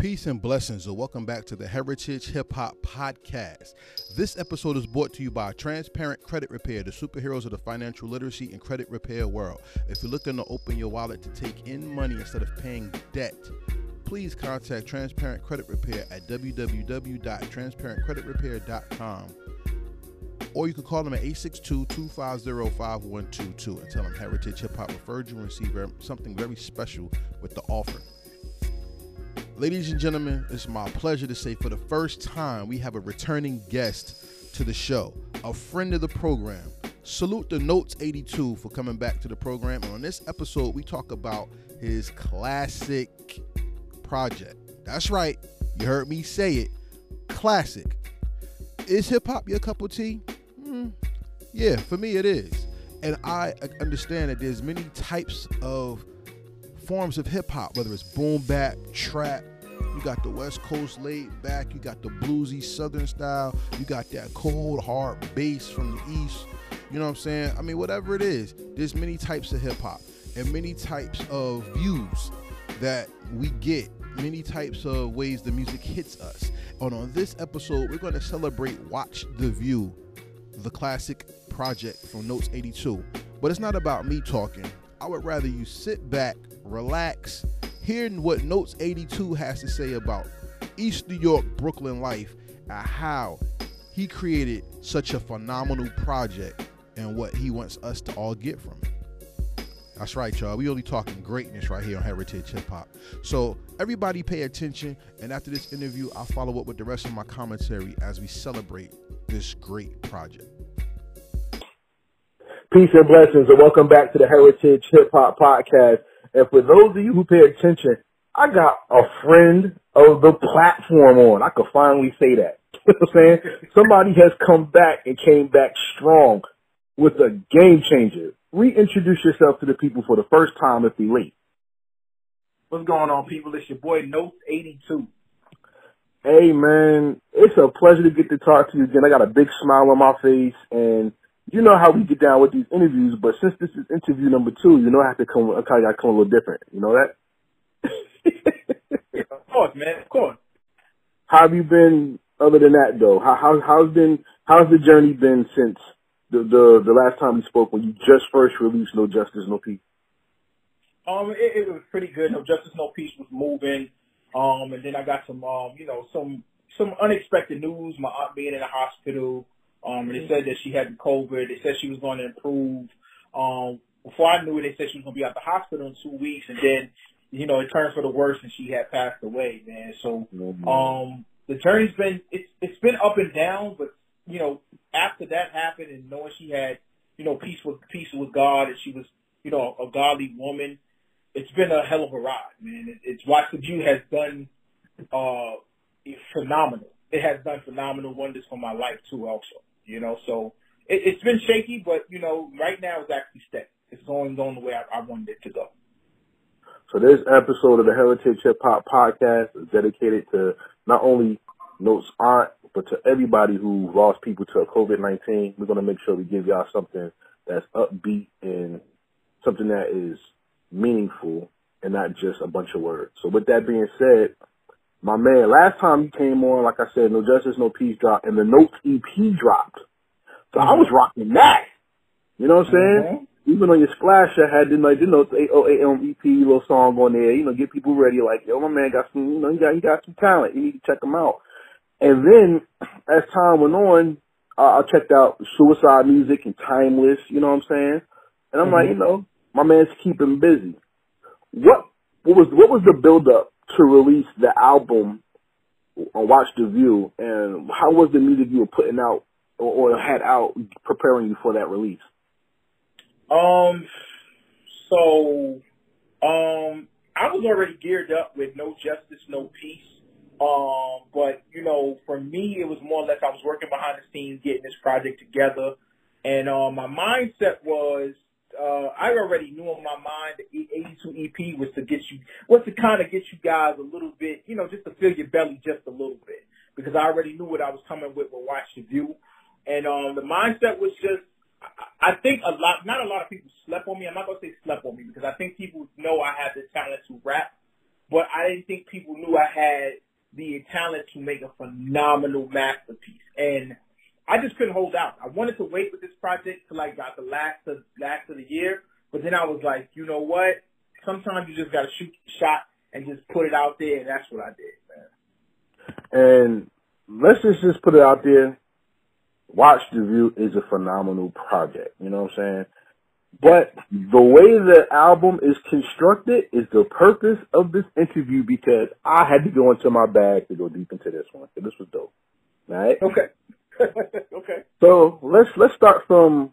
Peace and blessings, and welcome back to the Heritage Hip Hop Podcast. This episode is brought to you by Transparent Credit Repair, the superheroes of the financial literacy and credit repair world. If you're looking to open your wallet to take in money instead of paying debt, please contact Transparent Credit Repair at www.transparentcreditrepair.com. Or you can call them at 862-250-5122 and tell them Heritage Hip Hop referred you and receive something very special with the offer. Ladies and gentlemen, it's my pleasure to say for the first time we have a returning guest to the show, a friend of the program. Salute the Notes 82 for coming back to the program. And on this episode, we talk about his classic project. That's right, you heard me say it. Classic. Is hip hop your cup of tea? Mm, yeah, for me it is. And I understand that there's many types of forms of hip hop, whether it's boom bap, trap, you got the West Coast laid back, you got the bluesy Southern style, you got that cold hard bass from the East. You know what I'm saying? I mean, whatever it is, there's many types of hip hop and many types of views that we get, many types of ways the music hits us. And on this episode, we're going to celebrate Watch the View, the classic project from Notes 82. But it's not about me talking. I would rather you sit back, relax, hearing what Notes 82 has to say about East New York, Brooklyn life, and how he created such a phenomenal project and what he wants us to all get from it. That's right, y'all. We only talking greatness right here on Heritage Hip Hop. So everybody pay attention. And after this interview, I'll follow up with the rest of my commentary as we celebrate this great project. Peace and blessings, and welcome back to the Heritage Hip Hop Podcast. And for those of you who pay attention, I got a friend of the platform on. I could finally say that. you know what I'm saying? Somebody has come back and came back strong with a game changer. Reintroduce yourself to the people for the first time if you late. What's going on, people? It's your boy Notes 82. Hey, man. It's a pleasure to get to talk to you again. I got a big smile on my face and you know how we get down with these interviews, but since this is interview number two, you know I have to come. I kind of come a little different. You know that? of course, man. Of course. How have you been? Other than that, though, how, how how's been how's the journey been since the the the last time we spoke when you just first released No Justice No Peace? Um, it, it was pretty good. No Justice No Peace was moving. Um, and then I got some um, you know, some some unexpected news. My aunt being in the hospital. Um, and they said that she had COVID. They said she was going to improve. Um, before I knew it, they said she was going to be out the hospital in two weeks, and then, you know, it turned for the worse, and she had passed away, man. So, mm-hmm. um, the journey's been it's it's been up and down, but you know, after that happened, and knowing she had, you know, peace with peace with God, and she was, you know, a godly woman, it's been a hell of a ride, man. It, it's Watch the View has done uh phenomenal. It has done phenomenal wonders for my life too, also. You know, so it, it's been shaky, but you know, right now it's actually steady. It's going going the way I, I wanted it to go. So this episode of the Heritage Hip Hop Podcast is dedicated to not only Notes Aunt, but to everybody who lost people to COVID-19. We're going to make sure we give y'all something that's upbeat and something that is meaningful and not just a bunch of words. So with that being said, my man, last time you came on, like I said, No Justice, No Peace dropped, and the Notes EP dropped. So mm-hmm. I was rocking that. You know what I'm saying? Mm-hmm. Even on your splash, I had the like the Notes 808 EP little song on there. You know, get people ready. Like, yo, my man got some. You know, he got he got some talent. You need to check him out. And then as time went on, uh, I checked out Suicide Music and Timeless. You know what I'm saying? And I'm mm-hmm. like, you know, my man's keeping busy. What what was what was the build up to release the album on Watch the View, and how was the music you were putting out or, or had out preparing you for that release? Um, so, um, I was already geared up with No Justice, No Peace. Um, but you know, for me, it was more or less I was working behind the scenes getting this project together, and um, my mindset was uh, I already knew in my mind the 82 EP was to get you, was to kind of get you guys a little bit, you know, just to fill your belly just a little bit. Because I already knew what I was coming with with Watch the View. And, um, the mindset was just, I think a lot, not a lot of people slept on me. I'm not going to say slept on me because I think people know I have the talent to rap. but I didn't think people knew I had the talent to make a phenomenal masterpiece. And I just couldn't hold out. I wanted to wait with this project till like got the last of last of the year, but then I was like, you know what? Sometimes you just got to shoot the shot and just put it out there, and that's what I did, man. And let's just just put it out there. Watch the View is a phenomenal project. You know what I'm saying? But the way the album is constructed is the purpose of this interview because I had to go into my bag to go deep into this one. So this was dope. All right? Okay. okay. So let's let's start from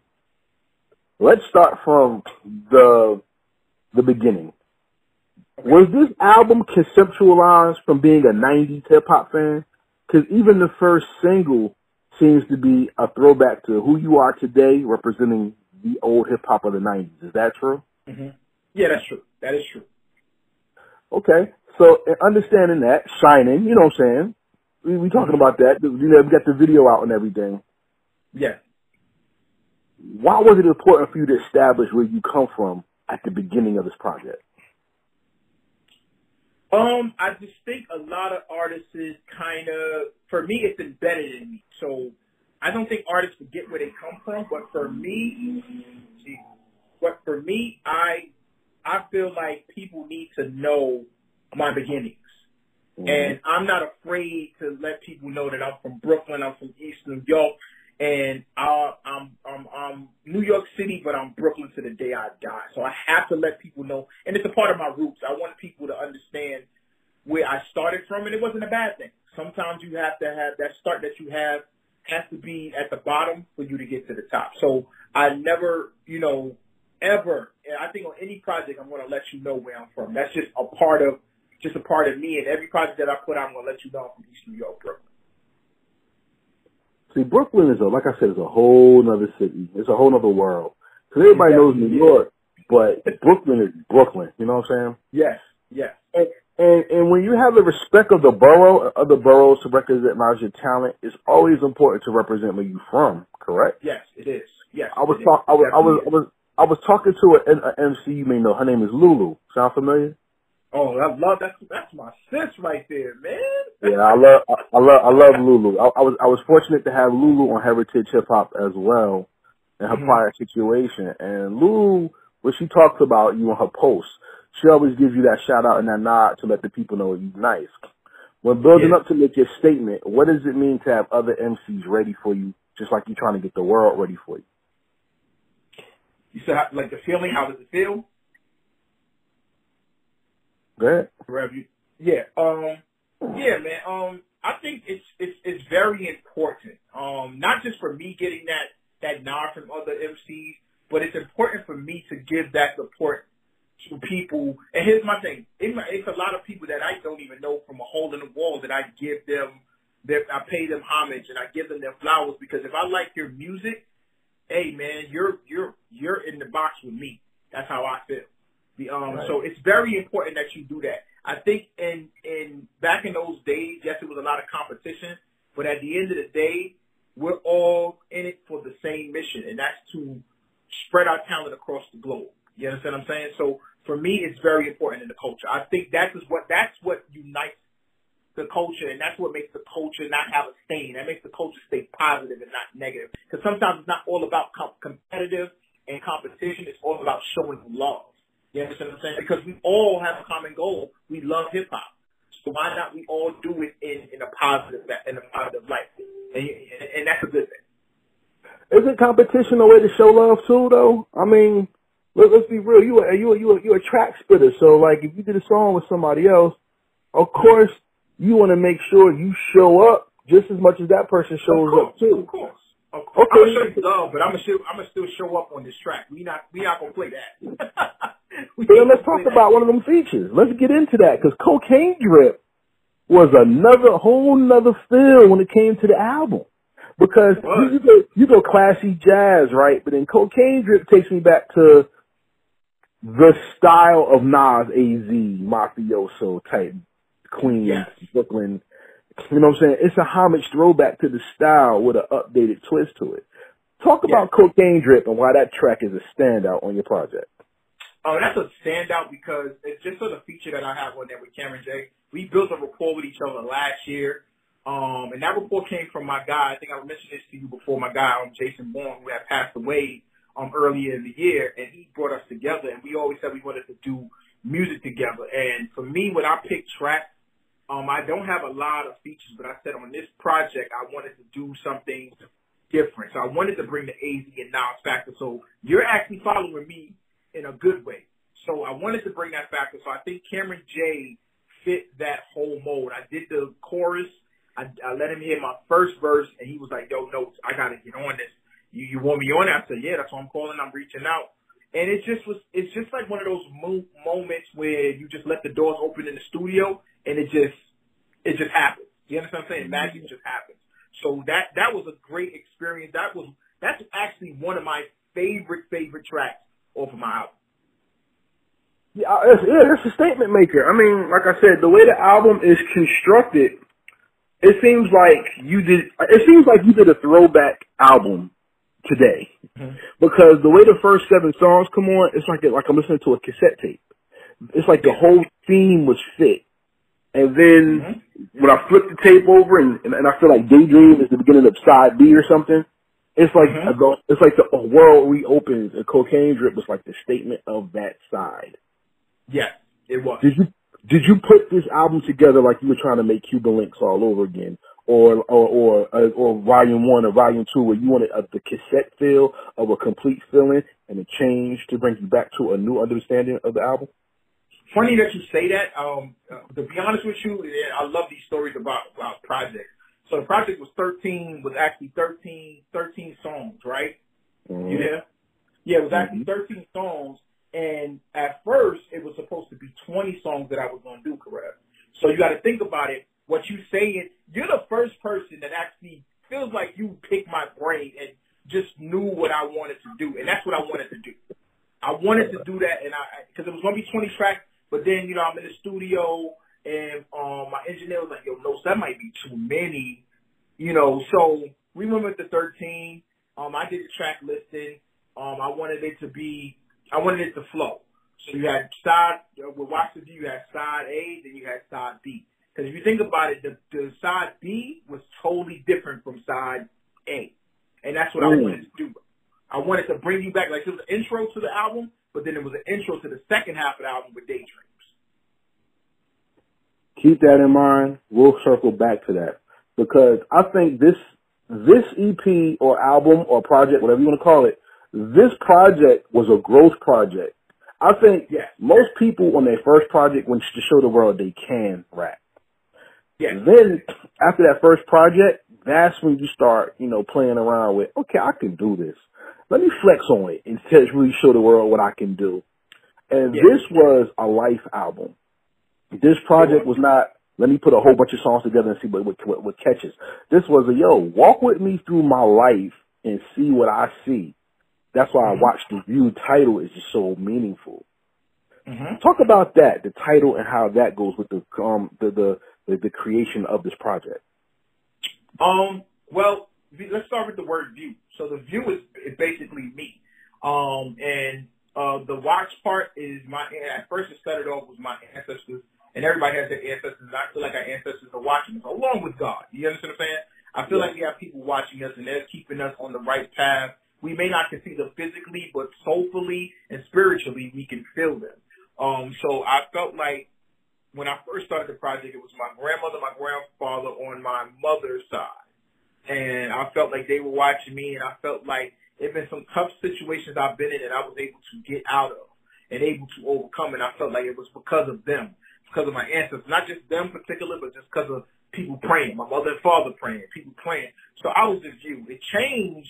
let's start from the the beginning. Okay. Was this album conceptualized from being a '90s hip hop fan? Because even the first single seems to be a throwback to who you are today, representing the old hip hop of the '90s. Is that true? Mm-hmm. Yeah, that's true. That is true. Okay, so understanding that, shining, you know what I'm saying? We we talking about that. You know, we got the video out and everything. Yeah. Why was it important for you to establish where you come from at the beginning of this project? Um, I just think a lot of artists kind of, for me, it's embedded in me. So I don't think artists forget where they come from, but for me, but for me, I I feel like people need to know my beginnings. Mm-hmm. And I'm not afraid to let people know that I'm from Brooklyn, I'm from East New York, and I, I'm, I'm, I'm New York City, but I'm Brooklyn to the day I die. So I have to let people know, and it's a part of my roots. I want people to understand where I started from, and it wasn't a bad thing. Sometimes you have to have that start that you have has to be at the bottom for you to get to the top. So I never, you know, ever, and I think on any project, I'm going to let you know where I'm from. That's just a part of, just a part of me. And every project that I put out, I'm going to let you know I'm from East New York, Brooklyn. See, Brooklyn is a, like I said, is a whole other city. It's a whole other world. Because everybody knows New York, but Brooklyn is Brooklyn. You know what I'm saying? Yes, yes. And, and and when you have the respect of the borough, other boroughs to recognize your talent, it's always important to represent where you're from. Correct? Yes, it is. Yes. I was talk, I was I was I was I was talking to an MC you may know. Her name is Lulu. Sound familiar? Oh, I love that's that's my sis right there, man. yeah, I love I, I love I love Lulu. I, I, was I was fortunate to have Lulu on Heritage Hip Hop as well in her mm-hmm. prior situation. And Lulu, when she talks about you on her posts, she always gives you that shout out and that nod to let the people know you're nice. When building yeah. up to make your statement, what does it mean to have other MCs ready for you, just like you're trying to get the world ready for you? You said, like the feeling, how does it feel? Go ahead. Yeah, um, yeah, man. Um, I think it's it's it's very important. Um, not just for me getting that that nod from other MCs, but it's important for me to give that support to people. And here's my thing: it's a lot of people that I don't even know from a hole in the wall that I give them, that I pay them homage and I give them their flowers because if I like your music, hey man, you're you're you're in the box with me. That's how I feel. The, um, right. So it's very important that you do that. I think in in back in those days, yes, it was a lot of competition, but at the end of the day, we're all in it for the same mission, and that's to spread our talent across the globe. You understand what I'm saying? So for me, it's very important in the culture. I think that is what that's what unites the culture, and that's what makes the culture not have a stain. That makes the culture stay positive and not negative. Because sometimes it's not all about com- competitive and competition. It's all about showing love. You understand what I'm saying? Because we all have a common goal. We love hip hop. So why not we all do it in, in a positive in a positive light? And, and that's a good thing. Isn't competition a way to show love too, though? I mean, let, us be real. You are you are you are you a track spitter. So like, if you did a song with somebody else, of course you want to make sure you show up just as much as that person shows course, up too. Of course. Okay. I'm gonna show you love, but I'm gonna still, I'm gonna still show up on this track. We not we not gonna play that. then let's talk about one of them features. Let's get into that because Cocaine Drip was another whole nother feel when it came to the album. Because you, you, go you go classy jazz, right? But then Cocaine Drip takes me back to the style of Nas AZ, mafioso type Queens, yes. Brooklyn. You know what I'm saying? It's a homage throwback to the style with an updated twist to it. Talk about yes. Cocaine Drip and why that track is a standout on your project. Oh, that's a standout because it's just sort of a feature that I have on there with Cameron J. We built a rapport with each other last year. Um, and that rapport came from my guy. I think I mentioned this to you before. My guy, um, Jason Bourne, who had passed away um, earlier in the year, and he brought us together. And we always said we wanted to do music together. And for me, when I pick tracks, um, I don't have a lot of features, but I said on this project I wanted to do something different. So I wanted to bring the AZ and Nas factor. So you're actually following me in a good way. So I wanted to bring that factor. So I think Cameron J fit that whole mold. I did the chorus. I, I let him hear my first verse, and he was like, "Yo, notes, I gotta get on this. You, you want me on?" it? I said, "Yeah, that's what I'm calling. I'm reaching out." And it just was. It's just like one of those mo- moments where you just let the doors open in the studio, and it just, it just happens. You understand what I'm saying? Magic just happens. So that that was a great experience. That was that's actually one of my favorite favorite tracks off of my album. Yeah, it's, yeah, it's a statement maker. I mean, like I said, the way the album is constructed, it seems like you did. It seems like you did a throwback album today, mm-hmm. because the way the first seven songs come on, it's like like I'm listening to a cassette tape. It's like the whole theme was fit, and then mm-hmm. when I flip the tape over and, and and I feel like Daydream is the beginning of side B or something. It's like mm-hmm. a, it's like the world reopens and Cocaine Drip was like the statement of that side. Yeah, it was. Did you did you put this album together like you were trying to make Cuban Links all over again, or or or uh, or Volume One or Volume Two, where you wanted a, the cassette feel of a complete feeling and a change to bring you back to a new understanding of the album? Funny that you say that. Um, uh, to be honest with you, I love these stories about about projects. So the project was 13, was actually 13, 13 songs, right? Mm-hmm. You there? Yeah, it was actually mm-hmm. 13 songs, and at first, it was supposed to be 20 songs that I was going to do, correct? So you got to think about it. What you say is, you're the first person that actually feels like you picked my brain and just knew what I wanted to do. And that's what I wanted to do. I wanted to do that, and I, because it was going to be 20 tracks, but then, you know, I'm in the studio, and um, my engineer was like, yo, no, that might be too many, you know. So we went with the 13. Um, I did the track listing. Um, I wanted it to be I wanted it to flow. So you had side with Watch the View, you had side A, then you had side B. Because if you think about it, the, the side B was totally different from side A, and that's what mm. I wanted to do. I wanted to bring you back, like it was an intro to the album, but then it was an intro to the second half of the album with Daydreams. Keep that in mind. We'll circle back to that because I think this this EP or album or project, whatever you want to call it, this project was a growth project. I think most people on their first project want to show the world they can rap. Yes. Then after that first project, that's when you start, you know, playing around with, okay, I can do this. Let me flex on it and really show the world what I can do. And this was a life album. This project was not, let me put a whole bunch of songs together and see what, what, what catches. This was a, yo, walk with me through my life and see what I see. That's why mm-hmm. I watched the view title is just so meaningful. Mm-hmm. Talk about that, the title and how that goes with the um the the the, the creation of this project. Um. Well, let's start with the word view. So the view is, is basically me. Um. And uh, the watch part is my. At first, it started off with my ancestors, and everybody has their ancestors. I feel like our ancestors are watching us along with God. You understand what I'm saying? I feel yeah. like we have people watching us, and they're keeping us on the right path we may not can see them physically, but soulfully and spiritually, we can feel them. Um, so I felt like when I first started the project, it was my grandmother, my grandfather on my mother's side. And I felt like they were watching me and I felt like it been some tough situations I've been in that I was able to get out of and able to overcome. And I felt like it was because of them, because of my ancestors, not just them particular, but just because of people praying, my mother and father praying, people praying. So I was just you. It changed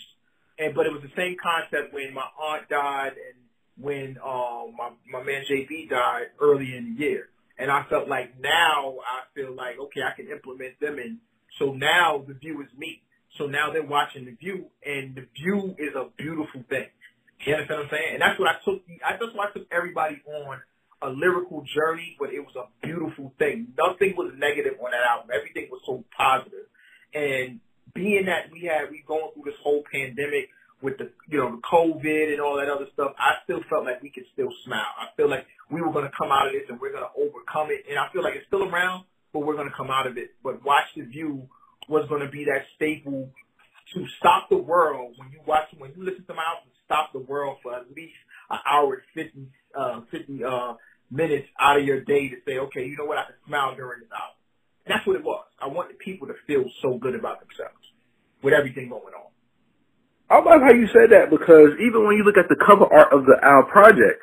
and but it was the same concept when my aunt died and when um my my man JB died early in the year. And I felt like now I feel like okay I can implement them and so now the view is me. So now they're watching the view and the view is a beautiful thing. You understand what I'm saying? And that's what I took I that's why I took everybody on a lyrical journey, but it was a beautiful thing. Nothing was negative on that album. Everything was so positive. And being that we had we going through this whole pandemic with the you know the COVID and all that other stuff, I still felt like we could still smile. I feel like we were going to come out of this and we're going to overcome it. And I feel like it's still around, but we're going to come out of it. But Watch the View was going to be that staple to stop the world when you watch, when you listen to my album, stop the world for at least an hour and 50, uh, 50, uh, minutes out of your day to say, okay, you know what, I can smile during this hour. And that's what it was. I want the people to feel so good about themselves with everything going on. I love how you said that because even when you look at the cover art of the our project,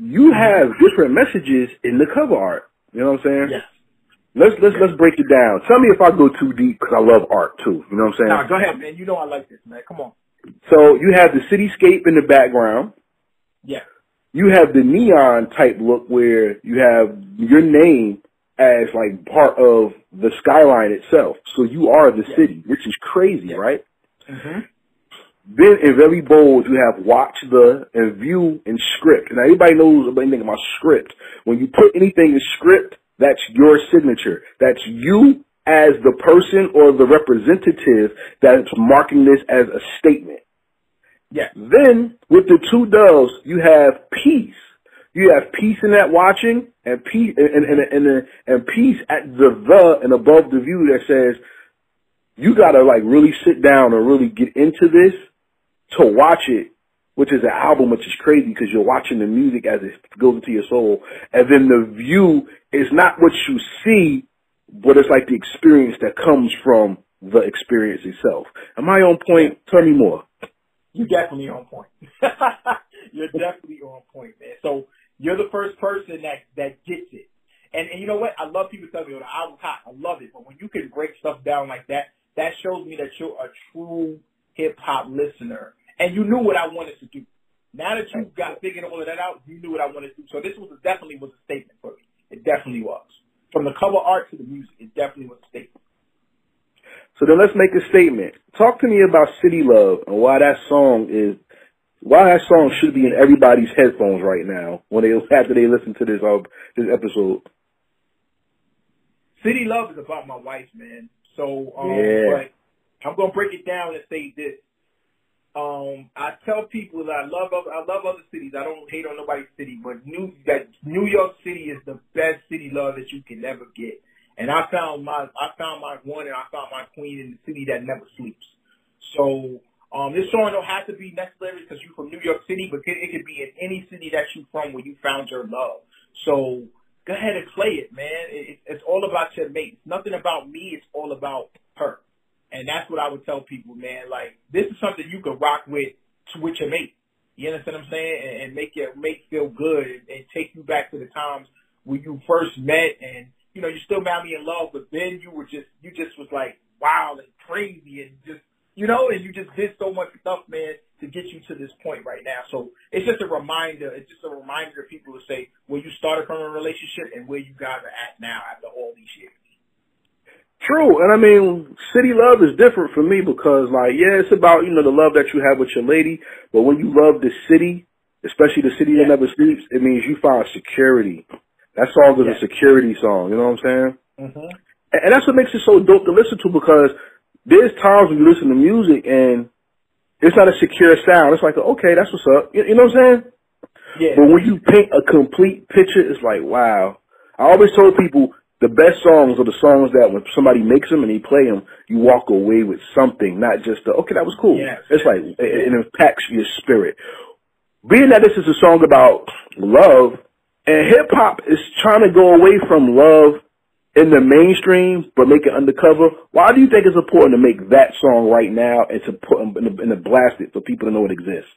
you have different messages in the cover art. You know what I'm saying? Yes. Let's let's let's break it down. Tell me if I go too deep because I love art too. You know what I'm saying? Nah, go ahead, man. You know I like this, man. Come on. So you have the cityscape in the background. Yeah. You have the neon type look where you have your name as like part of the skyline itself. So you are the Yeah. city, which is crazy, Yeah. right? Mm-hmm. Then in very bold, you have watch the and view and script. Now everybody knows about anything about script. When you put anything in script, that's your signature. That's you as the person or the representative that's marking this as a statement. Yeah. Then with the two doves, you have peace. You have peace in that watching and peace and and and, and, and peace at the the and above the view that says you gotta like really sit down and really get into this to watch it, which is an album, which is crazy because you're watching the music as it goes into your soul, and then the view is not what you see, but it's like the experience that comes from the experience itself. Am I on point? Tell me more. You definitely on point. you're definitely on point, man. So you're the first person that that gets it. And and you know what? I love people tell me, "Oh, the album's hot." I love it, but when you can break stuff down like that, that shows me that you're a true hip hop listener, and you knew what I wanted to do. Now that you've got figured all of that out, you knew what I wanted to do. So this was definitely was a statement for me. It definitely was. From the cover art to the music, it definitely was a statement. So then let's make a statement. Talk to me about City Love and why that song is why that song should be in everybody's headphones right now when they after they listen to this uh, this episode. City Love is about my wife, man. So, um, Yeah. but I'm gonna break it down and say this. Um, I tell people that I love other, I love other cities. I don't hate on nobody's city, but New that New York City is the best city love that you can ever get. And I found my I found my one and I found my queen in the city that never sleeps. So um, this song don't have to be necessarily because you're from New York City, but it, could be in any city that you're from where you found your love. So go ahead and play it, man. It, it's all about your mate. It's nothing about me. It's all about her. And that's what I would tell people, man. Like this is something you could rock with to, with your mate. You understand what I'm saying? And, and make your mate feel good and, and take you back to the times when you first met and you know you still madly in love, but then you were just you just was like wild and crazy and just you know, and you just did so much stuff, man, to get you to this point right now. So it's just a reminder. It's just a reminder to people to say where you started from a relationship and where you guys are at now after all these years. True, and I mean, city love is different for me because, like, yeah, it's about you know the love that you have with your lady, but when you love the city, especially the city that never sleeps, it means you find security. That song is Yeah. a security song. You know what I'm saying? Mm-hmm. And that's what makes it so dope to listen to because there's times when you listen to music and it's not a secure sound. It's like, okay, that's what's up. You, you know what I'm saying? Yeah. But when you paint a complete picture, it's like, wow. I always told people the best songs are the songs that when somebody makes them and they play them, you walk away with something, not just the, okay, that was cool. Yes. It's like, it, it impacts your spirit. Being that this is a song about love, and hip hop is trying to go away from love in the mainstream, but make it undercover. Why do you think it's important to make that song right now and to put in the, in the blast it for people to know it exists?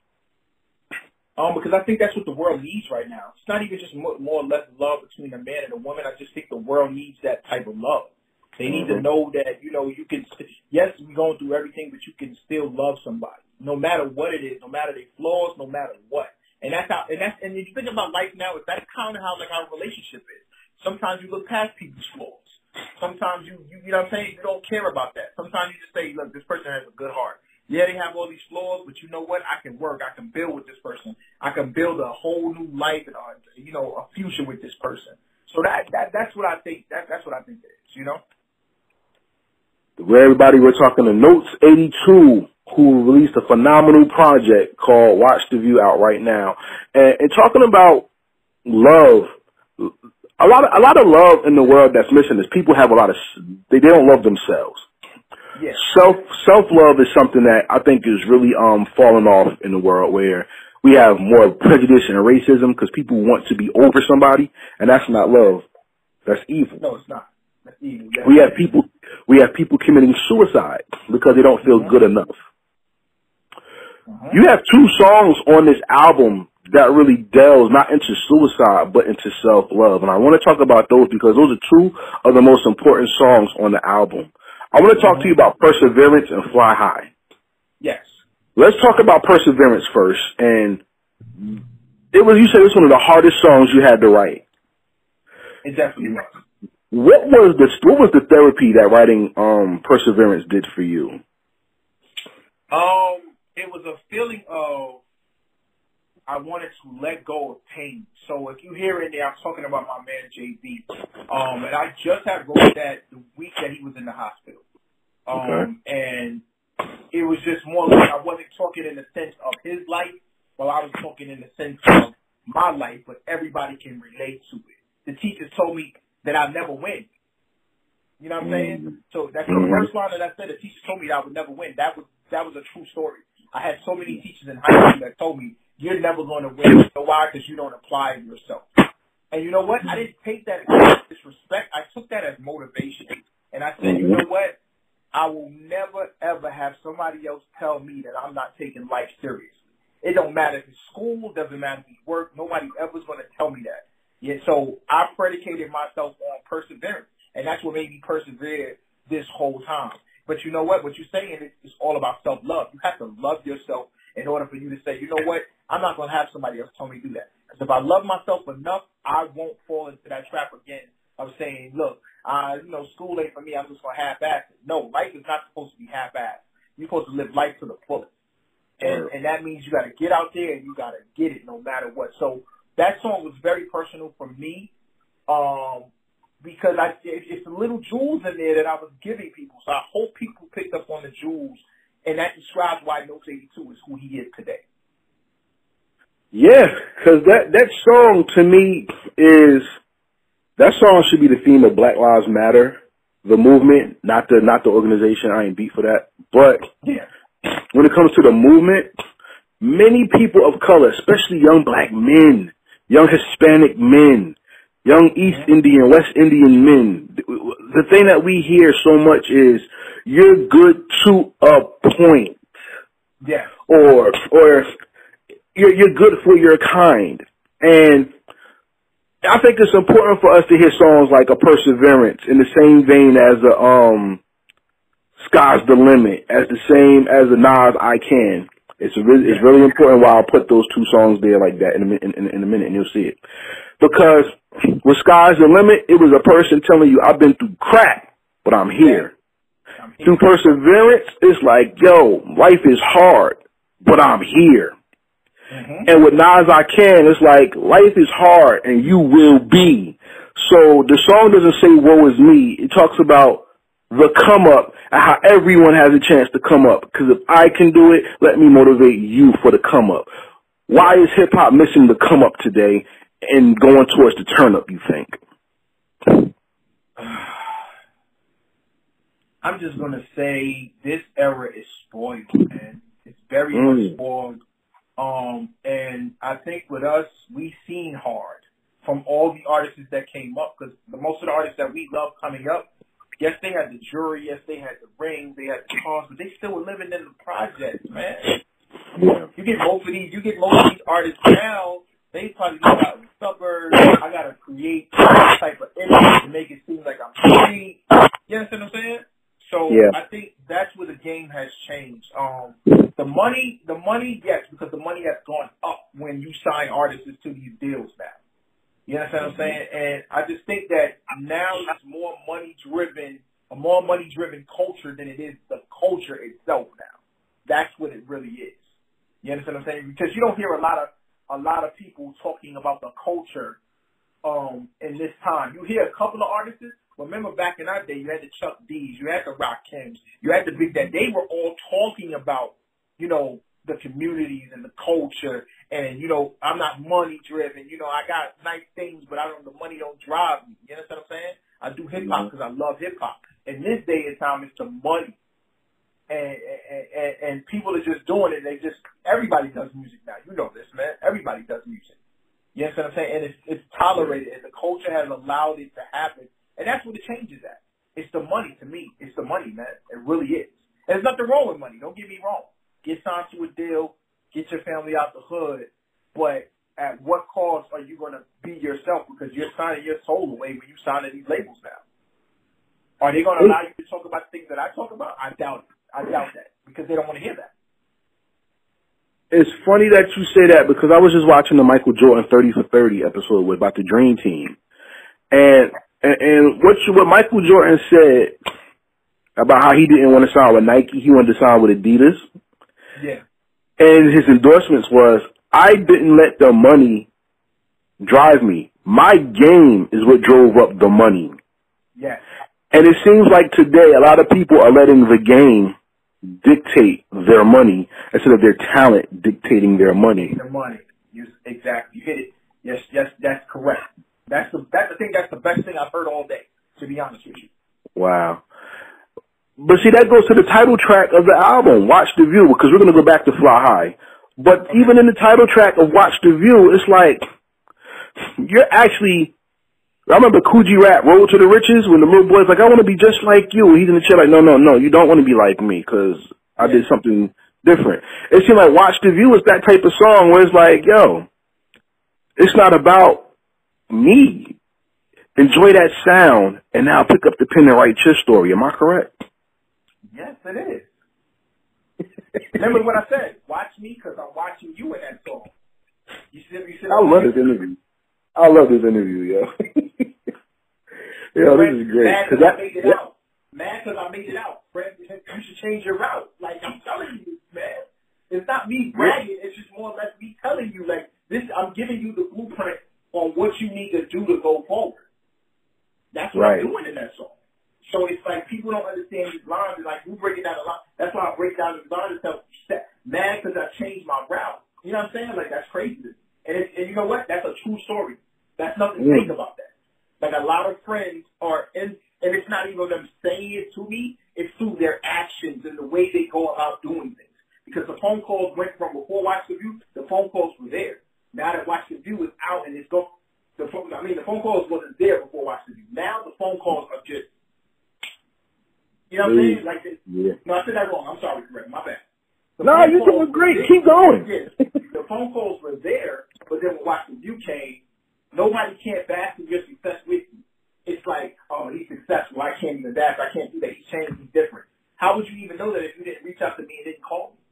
Um, because I think that's what the world needs right now. It's not even just more, more or less love between a man and a woman. I just think the world needs that type of love. They need to Mhm. know that you know you can. Yes, we're going through everything, but you can still love somebody, no matter what it is, no matter their flaws, no matter what. And that's how. And that's and if you think about life now, that's kind of how like our relationship is. Sometimes you look past people's flaws. Sometimes you, you you know what I'm saying. You don't care about that. Sometimes you just say, look, this person has a good heart. Yeah, they have all these flaws, but you know what? I can work. I can build with this person. I can build a whole new life and uh, you know a future with this person. So that that that's what I think. That that's what I think it is. You know. Where everybody, we're talking to Notes 82, who released a phenomenal project called Watch the View out right now. And, and talking about love, a lot of a lot of love in the world that's missing is people have a lot of they they don't love themselves. Yeah. Self self love is something that I think is really um falling off in the world where we have more prejudice and racism because people want to be over somebody, and that's not love. That's evil. No, it's not. That's evil. That's We have people we have people committing suicide because they don't feel good enough. You have two songs on this album that really delves not into suicide but into self love, and I want to talk about those because those are two of the most important songs on the album. I want to talk to you about Perseverance and Fly High. Yes. Let's talk about Perseverance first, and it was you said it's one of the hardest songs you had to write. It definitely was. What was the what was the therapy that writing um Perseverance did for you? Um, it was a feeling of I wanted to let go of pain. So if you hear in there, I'm talking about my man JB. Um, and I just had wrote that the week that he was in the hospital. Um, and it was just more like I wasn't talking in the sense of his life, but I was talking in the sense of my life, but everybody can relate to it. The teachers told me that I never win. You know what I'm saying? So that's the Mhm. first line that I said. The teacher told me that I would never win. That was that was a true story. I had so many teachers in high school that told me you're never going to win. You know why? Because you don't apply yourself. And you know what? I didn't take that as disrespect. I took that as motivation. And I said, you know mm-hmm. what? I will never ever have somebody else tell me that I'm not taking life seriously. It don't matter if it's school, doesn't matter if it's work. Nobody ever's going to tell me that. Yeah, so I predicated myself on perseverance, and that's what made me persevere this whole time. But you know what? What you're saying is, is all about self love. You have to love yourself in order for you to say, you know what? I'm not going to have somebody else tell me to do that. Because if I love myself enough, I won't fall into that trap again of saying, look, uh, you know, school ain't for me. I'm just going to half-ass it. No, life is not supposed to be half-assed. You're supposed to live life to the fullest. And, and that means you got to get out there and you got to get it no matter what. So that song was very personal for me. Um, because I, it, it's the little jewels in there that I was giving people. So I hope people picked up on the jewels, and that describes why Notes 82 is who he is today. Yeah, because that that song to me is that song should be the theme of Black Lives Matter, the movement, not the not the organization. I ain't beat for that, but Yeah. when it comes to the movement, many people of color, especially young black men, young Hispanic men, young East Indian, West Indian men, the thing that we hear so much is you're good to a point Yeah. or or you're you're good for your kind. And I think it's important for us to hear songs like a perseverance in the same vein as a um Sky's the limit, as the same as the Nas I can. It's really it's really important why I put those two songs there like that in a, in, in a minute and you'll see it. Because with Sky's the limit, it was a person telling you I've been through crap, but I'm here. I'm here. Through perseverance, it's like, yo, life is hard, but I'm here. Mhm. And with Nas I Can, it's like, life is hard and you will be. So the song doesn't say woe is me. It talks about the come up and how everyone has a chance to come up. Cause if I can do it, let me motivate you for the come up. Why is hip hop missing the come up today and going towards the turn up, you think? I'm just gonna say this era is spoiled, man. It's very Mm. spoiled. Um, and I think with us, we seen hard from all the artists that came up because the most of the artists that we love coming up, yes, they had the jury, yes, they had the ring, they had the cars, but they still were living in the projects, man. Yeah. You get most of these, you get most of these artists now, they probably out in the suburbs. I gotta create type of image to make it seem like I'm free. You understand what I'm saying? So Yeah. I think that's where the game has changed. Um, the money, the money, yes, because the money has gone up when you sign artists to these deals now. You understand what I'm saying? And I just think that now it's more money driven, a more money driven culture than it is the culture itself now. That's what it really is. You understand what I'm saying? Because you don't hear a lot of a lot of people talking about the culture um in this time. You hear a couple of artists. Remember back in our day, you had the Chuck D's, you had the Rock Kims, you had the Big that they were all talking about, you know, the communities and the culture and you know I'm not money driven. You know I got nice things, but I don't. The money don't drive me. You understand what I'm saying? I do hip hop because I love hip hop. In this day and time, it's the money, and, and and people are just doing it. They just everybody does music now. You know this, man. Everybody does music. You understand what I'm saying? And it's it's tolerated, and the culture has allowed it to happen, and that's where the change is at. It's the money to me. It's the money, man. It really is. There's nothing wrong with money. Don't get me wrong. Get signed to a deal. Get your family out the hood. But at what cost are you going to be yourself? Because you're signing your soul away when you sign these labels now. Are they going to allow you to talk about things that I talk about? I doubt it. I doubt that because they don't want to hear that. It's funny that you say that because I was just watching the Michael Jordan 30 for 30 episode with about the Dream Team. And and, and what you, what Michael Jordan said about how he didn't want to sign with Nike, he wanted to sign with Adidas. Yeah. And his endorsements was, I didn't let the money drive me. My game is what drove up the money. Yeah. And it seems like today a lot of people are letting the game dictate their money instead of their talent dictating their money. Their money. You, exactly. You hit it. Yes, yes, that's correct. That's the that's the thing. That's the best thing I've heard all day. To be honest with you. Wow. But see, that goes to the title track of the album, Watch the View, because we're going to go back to Fly High. But okay. even in the title track of Watch the View, it's like, you're actually, I remember G Rap, Road to the Riches, when the little boy's like, I want to be just like you. He's in the chair like, no, no, no, you don't want to be like me, because I did something different. It seemed like Watch the View is that type of song where it's like, yo, it's not about me. Enjoy that sound, and now pick up the pen and write your story. Am I correct? Yes, it is. Remember what I said? Watch me because I'm watching you in that song. You said, you said, I love this interview. I love this interview, yo. yo, this is great. Mad because I made it out. Mad because I made it out. Fred, you should change your route. Like, I'm telling you, man. It's not me bragging. It's just more or less me telling you, like, this, I'm giving you the blueprint on what you need to do to go forward. That's what right. I'm doing in that song. So it's like people don't understand these lines. It's like we break it down a lot. That's why I break down these lines and tell mad because I changed my route. You know what I'm saying? Like that's crazy. And it, and you know what? That's a true story. Mm. about that. Like a lot of friends are in, and it's not even them saying it to me. It's through their actions and the way they go about doing things. Because the phone calls went from before Watch the View, the phone calls were there. Now that Watch the View is out and it's go, the phone, I mean the phone calls wasn't there before Watch the View. Now the phone calls are just, you know what I'm saying? Like, yeah. no, I said that wrong. I'm sorry, correct. My bad. The no, you're doing great. Keep going. Yes, the phone calls were there, but then when Watch the View came, nobody can't bask in your success with you. It's like, oh, he's successful. I can't even bask. I can't do that. He's changed. He's different. How would you even know that if you didn't reach out to me and didn't call me?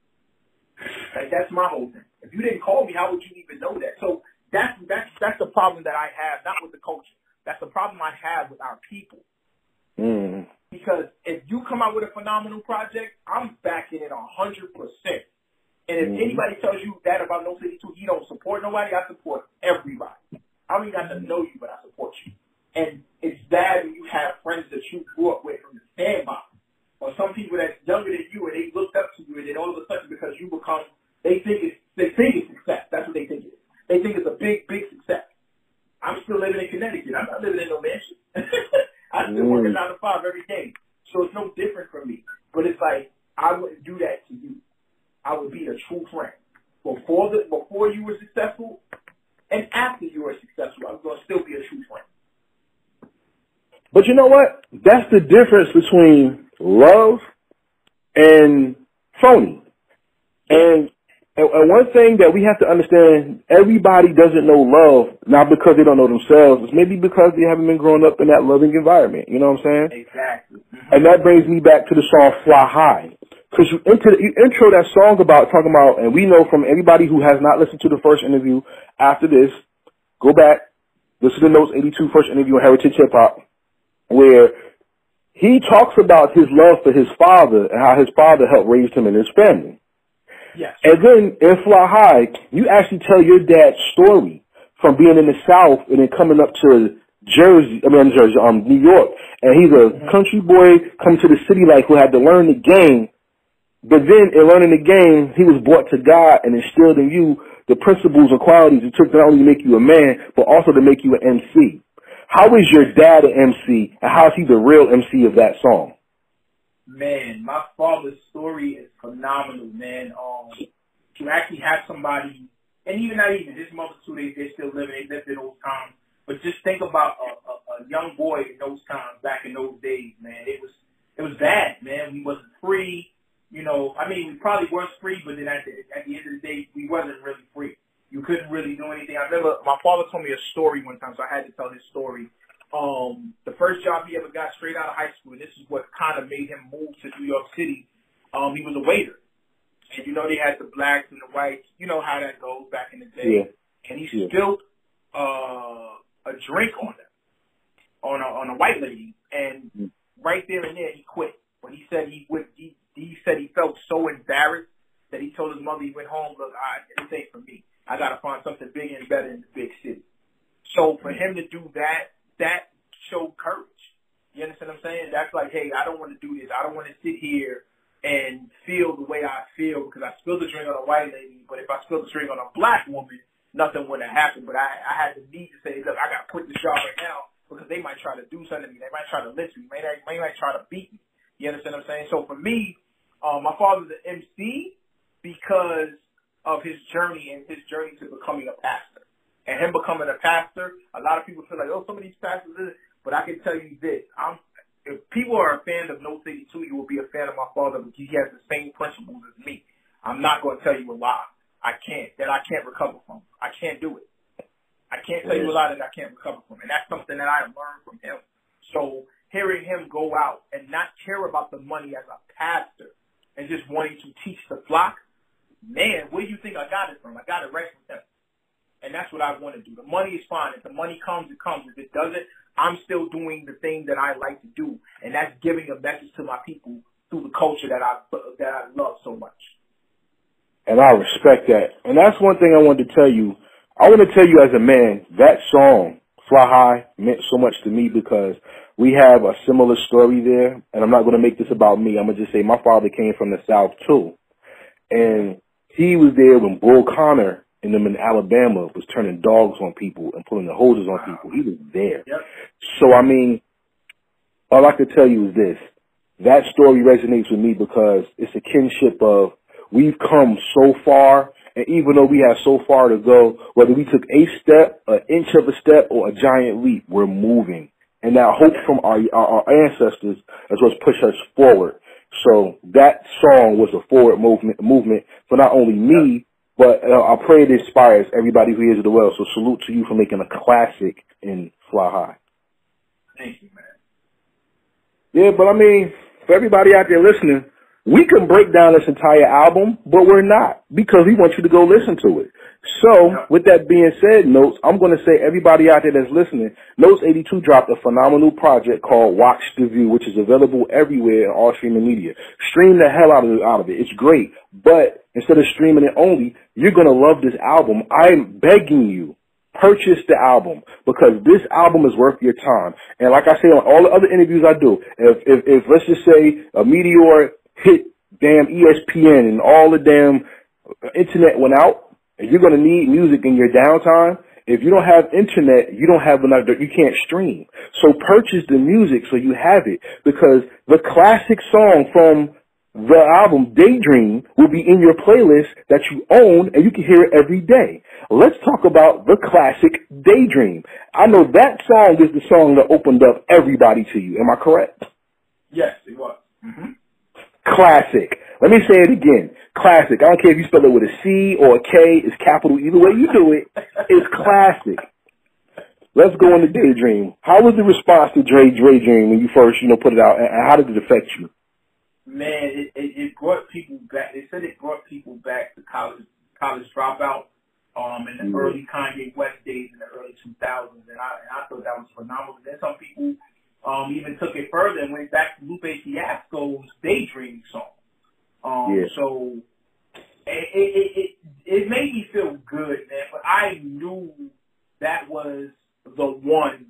Like that's my whole thing. If you didn't call me, how would you even know that? So that's that's that's the problem that I have, not with the culture. That's the problem I have with our people. Mm. Because if you come out with a phenomenal project, I'm backing it a hundred percent. And if mm. anybody tells you that about Notes 82, he don't support nobody. I support everybody. I don't even have to know you, but I support you. And it's bad when you have friends that you grew up with from the sandbox or some people that's younger than you and they looked up to you and then all of a sudden because you become they think it's they think it's success. That's what they think it is. They think it's a big, big success. I'm still living in Connecticut. I'm not living in no mansion. I still work a nine to five every day. So it's no different from me. But it's like I wouldn't do that to you. I would be a true friend. Before the before you were successful and after you were successful, I'm gonna still be a true friend. But you know what? That's the difference between love and phony. And, and, one thing that we have to understand, everybody doesn't know love, not because they don't know themselves, it's maybe because they haven't been growing up in that loving environment. You know what I'm saying? Exactly. Mm-hmm. And that brings me back to the song Fly High. Cause you, into, you intro that song about talking about, and we know from everybody who has not listened to the first interview after this, go back, listen to Notes 82 first interview on Heritage Hip Hop, where he talks about his love for his father and how his father helped raise him and his family. Yes. And then in Fly High, you actually tell your dad's story from being in the South and then coming up to Jersey, I mean, Jersey, um, New York. And he's a mm-hmm. country boy coming to the city like who had to learn the game But then in learning the game, he was brought to God and instilled in you the principles and qualities it took to not only to make you a man, but also to make you an MC. How is your dad an MC, and how is he the real MC of that song? Man, my father's story is phenomenal, man. Um, to actually have somebody, and even not even his mother too, they they still living, they lived in those times. But just think about a, a, a young boy in those times, back in those days, man. It was it was bad, man. We wasn't free. You know, I mean, we probably was free, but then at the at the end of the day, we wasn't really free. You couldn't really do anything. I remember my father told me a story one time, so I had to tell his story. Um, the first job he ever got straight out of high school, and this is what kind of made him move to New York City. Um, he was a waiter. And you know they had the blacks and the whites. You know how that goes back in the day. Yeah. And he Yeah. spilled uh, a drink on them, on a on a white lady, and Mm. right there and there he quit. But he said he would. He, he said he felt so embarrassed that he told his mother he went home. Look, I this ain't for me. I gotta find something bigger and better in the big city. So for him to do that, that showed courage. You understand what I'm saying? That's like, hey, I don't want to do this. I don't want to sit here and feel the way I feel because I spilled the drink on a white lady. But if I spilled the drink on a black woman, nothing would have happened. But I, I had the need to say, look, I got to quit this job right now because they might try to do something to me. They might try to lynch me. They might, they might try to beat me. You understand what I'm saying? So for me, um, my father's an MC because of his journey and his journey to becoming a pastor. And him becoming a pastor, a lot of people feel like, oh, some of these pastors, but I can tell you this: I'm if people are a fan of Notes 82, you will be a fan of my father because he has the same principles as me. I'm not going to tell you a lie. I can't that I can't recover from. I can't do it. I can't tell you a lie that I can't recover from, and that's something that I learned from him. So hearing him go out and not care about the money as a pastor and just wanting to teach the flock, man, where do you think I got it from? I got it right from him. And that's what I want to do. The money is fine. If the money comes, it comes. If it doesn't, I'm still doing the thing that I like to do, and that's giving a message to my people through the culture that I that I love so much. And I respect that. And that's one thing I wanted to tell you. I want to tell you as a man, that song, Fly High, meant so much to me because we have a similar story there. And I'm not going to make this about me. I'm going to just say my father came from the South too. And he was there when Bull Connor and them in Alabama was turning dogs on people and pulling the hoses on people. He was there. Yep. So I mean, all I could tell you is this. That story resonates with me because it's a kinship of we've come so far and even though we have so far to go, whether we took a step, an inch of a step, or a giant leap, we're moving. And that hope from our, our, our ancestors is what's pushed us forward. So that song was a forward movement, movement for not only me, but uh, I pray it inspires everybody who hears it well. So salute to you for making a classic in Fly High. Thank you, man. Yeah, but I mean, for everybody out there listening, we can break down this entire album, but we're not because we want you to go listen to it. So, with that being said, Notes, I'm going to say everybody out there that's listening, Notes 82 dropped a phenomenal project called Watch the View, which is available everywhere in all streaming media. Stream the hell out of out of it. It's great, but instead of streaming it only, you're going to love this album. I'm begging you, purchase the album because this album is worth your time. And like I say on all the other interviews I do, if if, if let's just say a meteor hit damn ESPN and all the damn internet went out, and you're gonna need music in your downtime. If you don't have internet, you don't have enough. You can't stream. So purchase the music so you have it because the classic song from the album Daydream will be in your playlist that you own and you can hear it every day. Let's talk about the classic Daydream. I know that song is the song that opened up everybody to you. Am I correct? Yes, it was. Mm-hmm. Classic. Let me say it again. Classic. I don't care if you spell it with a C or a K. It's capital. Either way you do it, it's classic. Let's go into Daydream. How was the response to Dre Dre Dream when you first, you know, put it out, and how did it affect you? Man, it, it, it brought people back. They said it brought people back to college college dropout um, in the Mhm. early Kanye West days in the early 2000s, and I and I thought that was phenomenal. Then some people um, even took it further and went back to Lupe Fiasco's Daydream song. Um, Yeah. So it, it, it, it, made me feel good, man. But I knew that was the one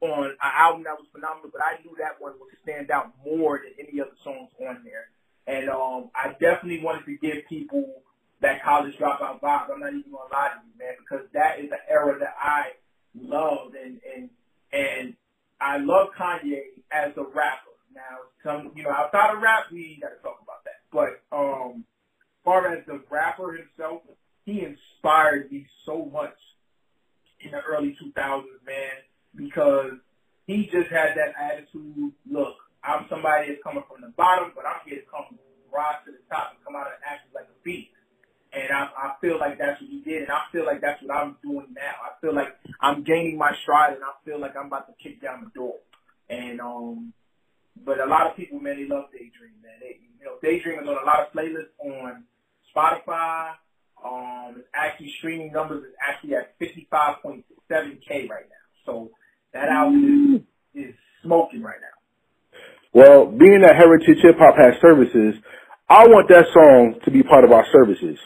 on an album that was phenomenal, but I knew that one would stand out more than any other songs on there. And um, I definitely wanted to give people that college dropout vibe. I'm not even gonna lie to you, man, because that is the era that I loved, and and and I love Kanye as a rapper. Now, some you know, outside of rap, we ain't got to talk about. But um, as far as the rapper himself, he inspired me so much in the early 2000s, man, because he just had that attitude. Look, I'm somebody that's coming from the bottom, but I'm here to come rise to the top and come out and act like a beast. And I, I feel like that's what he did, and I feel like that's what I'm doing now. I feel like I'm gaining my stride, and I feel like I'm about to kick down the door. And um, but a lot of people, man, they love Daydream, man. They, you know, Daydream is on a lot of playlists on Spotify. Um, it's actually streaming numbers is actually at 55.7k right now. So that album is, is smoking right now. Well, being that Heritage Hip Hop has services, I want that song to be part of our services.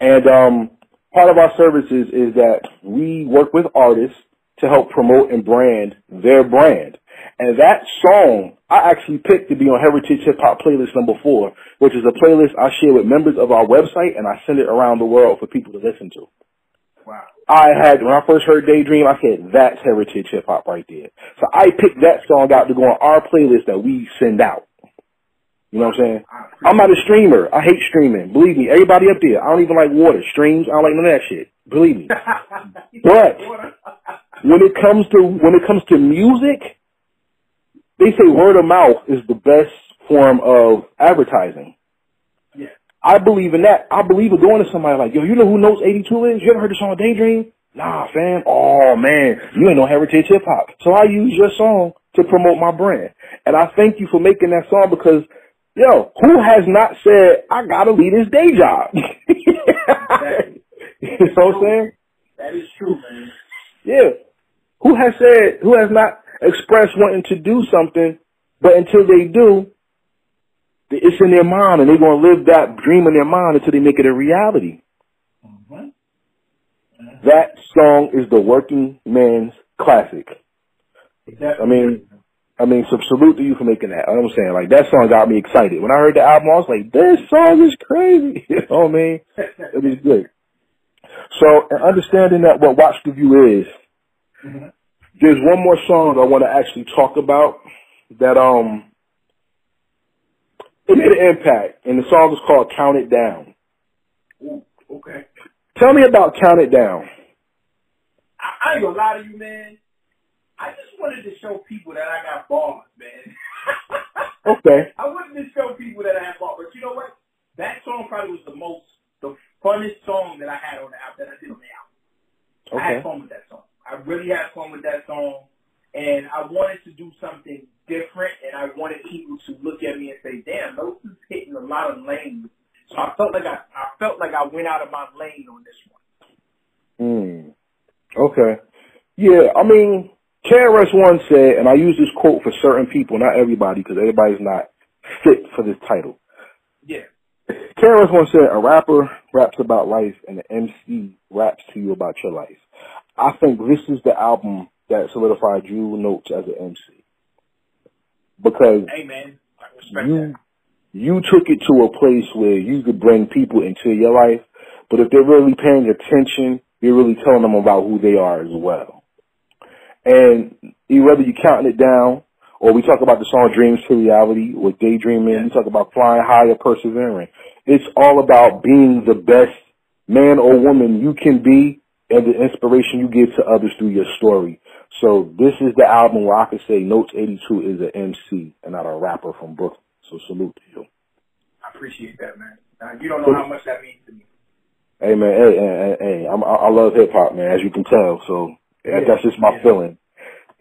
And um, part of our services is that we work with artists to help promote and brand their brand. And that song I actually picked to be on Heritage Hip Hop playlist number four, which is a playlist I share with members of our website and I send it around the world for people to listen to. Wow. I had, when I first heard Daydream, I said, that's Heritage Hip Hop right there. So I picked that song out to go on our playlist that we send out. You know what I'm saying? I'm not a streamer. I hate streaming. Believe me, everybody up there, I don't even like water. Streams, I don't like none of that shit. Believe me. but when it comes to when it comes to music, they say word of mouth is the best form of advertising. Yeah. I believe in that. I believe in going to somebody like, yo, you know who Notes 82 is? You ever heard the song Daydream? Nah, fam. Oh, man. You ain't no heritage hip hop. So I use your song to promote my brand. And I thank you for making that song because, yo, who has not said, I gotta leave this day job? you know what I'm saying? That is true, man. Yeah. Who has said, who has not expressed wanting to do something, but until they do, it's in their mind and they're going to live that dream in their mind until they make it a reality. Mm-hmm. That song is the working man's classic. I mean, I mean, so salute to you for making that. I'm saying, like, that song got me excited. When I heard the album, I was like, this song is crazy. you know what I mean? It was good. So, and understanding that what Watch the View is, Mhm. there's one more song I want to actually talk about that, um, it made an impact, and the song is called Count It Down. Ooh, okay. Tell me about Count It Down. I, I ain't gonna lie to you, man. I just wanted to show people that I got bars, man. Okay. I wanted to show people that I have bars, but you know what? That song probably was the most, the funnest song that I had on the album, that I did on the album. I had fun with that song. I really had fun with that song, and I wanted to do something different, and I wanted people to look at me and say, "Damn, those is hitting a lot of lanes." So I felt like I, I felt like I went out of my lane on this one. Hmm. Okay. Yeah, I mean, KRS-One said, and I use this quote for certain people, not everybody, because everybody's not fit for this title. Yeah, KRS-One said, a rapper raps about life and an MC raps to you about your life. I think this is the album that solidified you notes as an MC. Because I you that. you took it to a place where you could bring people into your life, but if they're really paying attention, you're really telling them about who they are as well. And whether you're counting it down, or we talk about the song Dreams to Reality, or Daydreaming, we talk about flying high or persevering. It's all about being the best man or woman you can be and the inspiration you give to others through your story. So this is the album where I can say Notes 82 is an MC and not a rapper from Brooklyn. So salute to you. I appreciate that, man. Uh, you don't know how much that means to me. Hey man, hey, hey, hey, hey I'm, I I love hip hop, man, as you can tell. So Yeah. that's just my Yeah. feeling.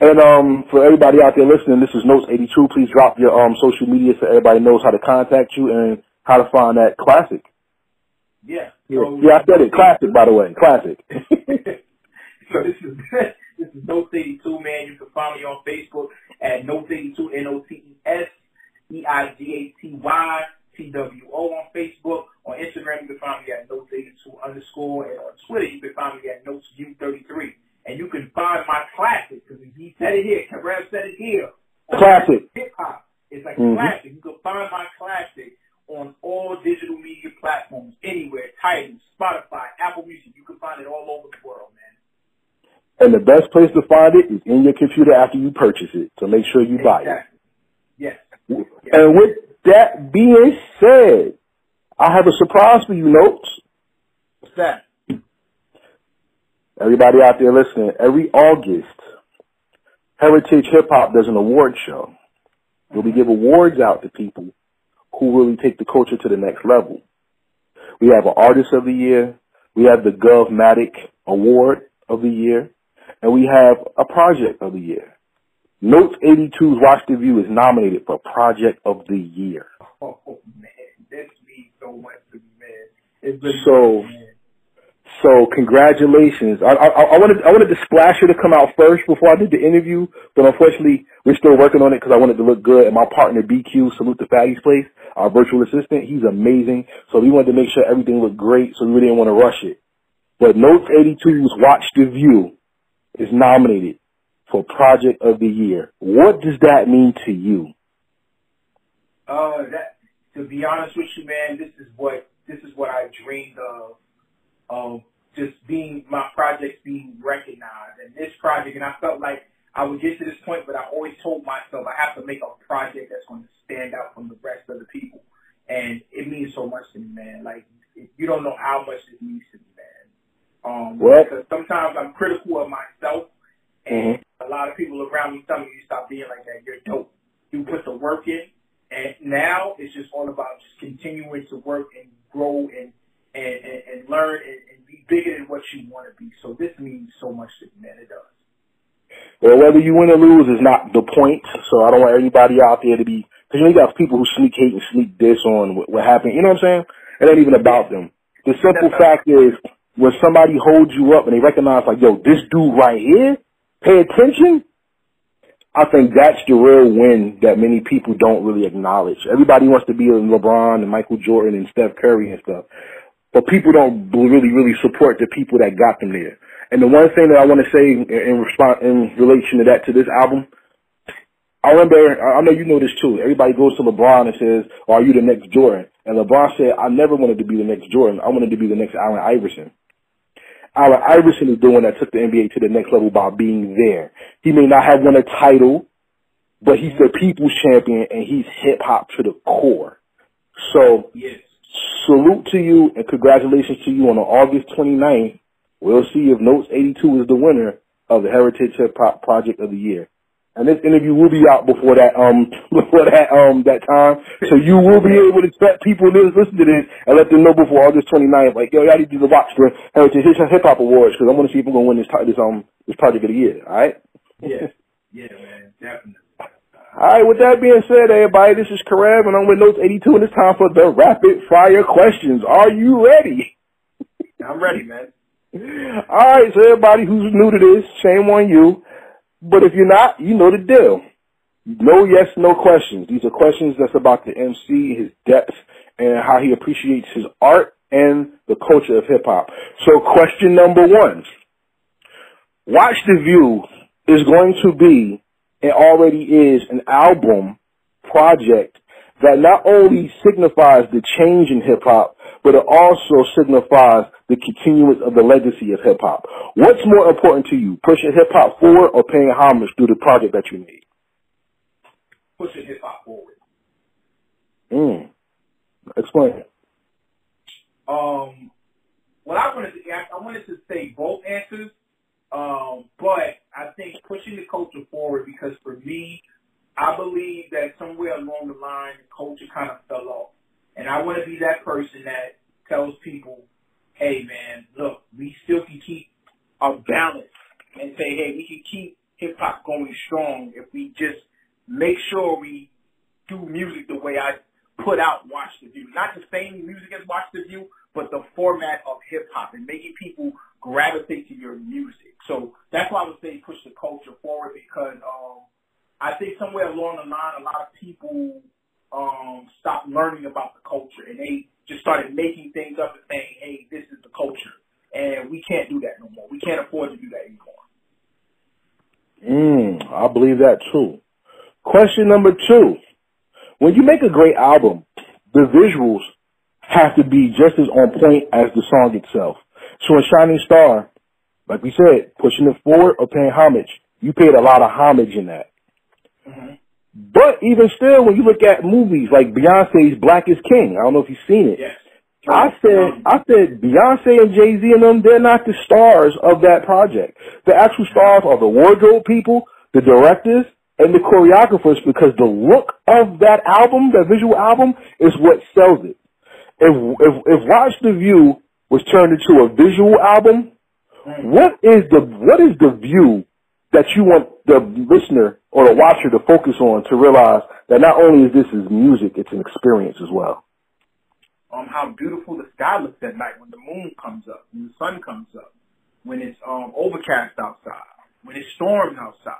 And um, for everybody out there listening, this is Notes 82. Please drop your um social media so everybody knows how to contact you and how to find that classic. Yeah. Yeah, So- yeah I said it. Classic, by the way. Classic. so this is this is Notes 82, man. You can find me on Facebook at Notes 82, N O T E S E I G A T Y T W O on Facebook. On Instagram, you can find me at Notes 82 underscore, and on Twitter, you can find me at Notes U33 and you can find my classics because he said it here. Cabral said it here. Classic. Uh, hip hop. It's like mm-hmm. classic. You can find my classic on all digital media platforms, anywhere, Tidal, Spotify, Apple Music. You can find it all over the world, man. And the best place to find it is in your computer after you purchase it. So make sure you exactly. buy it. Yes. yes. And with that being said, I have a surprise for you, Notes. What's that? Everybody out there listening, every August, Heritage Hip Hop does an award show where we give awards out to people who really take the culture to the next level. We have an Artist of the Year, we have the Govmatic Award of the Year, and we have a Project of the Year. Notes 82's Watch the View is nominated for Project of the Year. Oh man, this means so much to me, man. It's been So-. So congratulations. I, I, I wanted I wanted the splasher to come out first before I did the interview, but unfortunately we're still working on it because I wanted to look good. And my partner BQ, salute to Faddy's place, our virtual assistant, he's amazing. So we wanted to make sure everything looked great, so we didn't want to rush it. But Notes 82's Watch the View is nominated for Project of the Year. What does that mean to you? Uh, that to be honest with you, man, this is what this is what I dreamed of. Of just being my projects being recognized, and this project, and I felt like I would get to this point, but I always told myself I have to make a project that's going to stand out from the rest of the people, and it means so much to me, man. Like you don't know how much it means to me, man. Um, Well- because sometimes I'm critical of myself, and a lot of people around me tell me you stop being like that. You're dope. You put the work in, and now it's just all about just continuing to work and grow and and, and, and learn and, and be bigger than what you want to be. So this means so much to me, man. It does. Well, whether you win or lose is not the point. So I don't want anybody out there to be, because you know you got people who sneak hate and sneak diss on what, what happened. You know what I'm saying? It ain't even about them. The simple That's fact is, when somebody holds you up and they recognize, like, yo, this dude right here, pay attention. I think that's the real win that many people don't really acknowledge. Everybody wants to be a LeBron and Michael Jordan and Steph Curry and stuff, but people don't really, really support the people that got them there. And the one thing that I want to say in, response, in relation to that, to this album, I remember, I know you know this too. Everybody goes to LeBron and says, "Are you the next Jordan?" And LeBron said, "I never wanted to be the next Jordan. I wanted to be the next Allen Iverson." Allen Iverson is the one that took the NBA to the next level by being there. He may not have won a title, but he's the people's champion and he's hip hop to the core. So Yes. Salute to you and congratulations to you on August 29th. We'll see if Notes 82 is the winner of the Heritage Hip Hop Project of the Year. And this interview will be out before that um before that um that time, so you will be able to expect people to listen to this and let them know before August 29th. Like yo, y'all need to watch the Heritage Hip Hop Awards because I want to see if I'm gonna win this this um this project of the year. All right. Yeah. Yeah, man. Definitely. All right, with that being said, everybody, this is Karev, and I'm with Notes 82, and it's time for the rapid fire questions. Are you ready? I'm ready, man. All right, so everybody who's new to this, shame on you. But if you're not, you know the deal. No yes, no questions. These are questions that's about the MC, his depth, and how he appreciates his art and the culture of hip hop. So question number one. Watch the View is going to be, and already is, an album project that not only signifies the change in hip hop, but it also signifies the continuance of the legacy of hip hop. What's more important to you, pushing hip hop forward or paying homage through the project that you made? Pushing hip hop forward. Mm. Explain. Um, what I wanted to, I wanted to say both answers, um, but I think pushing the culture forward because for me, I believe that somewhere along the line, the culture kind of fell off, and I want to be that person that tells people, "Hey, man, look, we still can keep our balance and say, hey, we can keep hip hop going strong if we just make sure we do music the way I put out Watch the View. Not the same music as Watch the View, but the format of hip hop and making people gravitate to your music. So that's why I would say push the culture forward because um, I think somewhere along the line, a lot of people um, stopped learning about the culture and they just started making things up and saying, hey, this is the culture. And we can't do that no more. We can't afford to do that anymore. Mm, I believe that too. Question number two. When you make a great album, the visuals have to be just as on point as the song itself. So in Shining Star, like we said, pushing it forward or paying homage. You paid a lot of homage in that. Mm-hmm. But even still, when you look at movies like Beyonce's Black is King, I don't know if you've seen it. Yes. I said, I said, Beyonce and Jay Z and them, they're not the stars of that project. The actual stars are the wardrobe people, the directors, and the choreographers because the look of that album, that visual album, is what sells it. If, if, if Watch the View was turned into a visual album, what is the, what is the view that you want the listener or the watcher to focus on to realize that not only is this is music, it's an experience as well? um, how beautiful the sky looks at night when the moon comes up, when the sun comes up, when it's um, overcast outside, when it storms outside.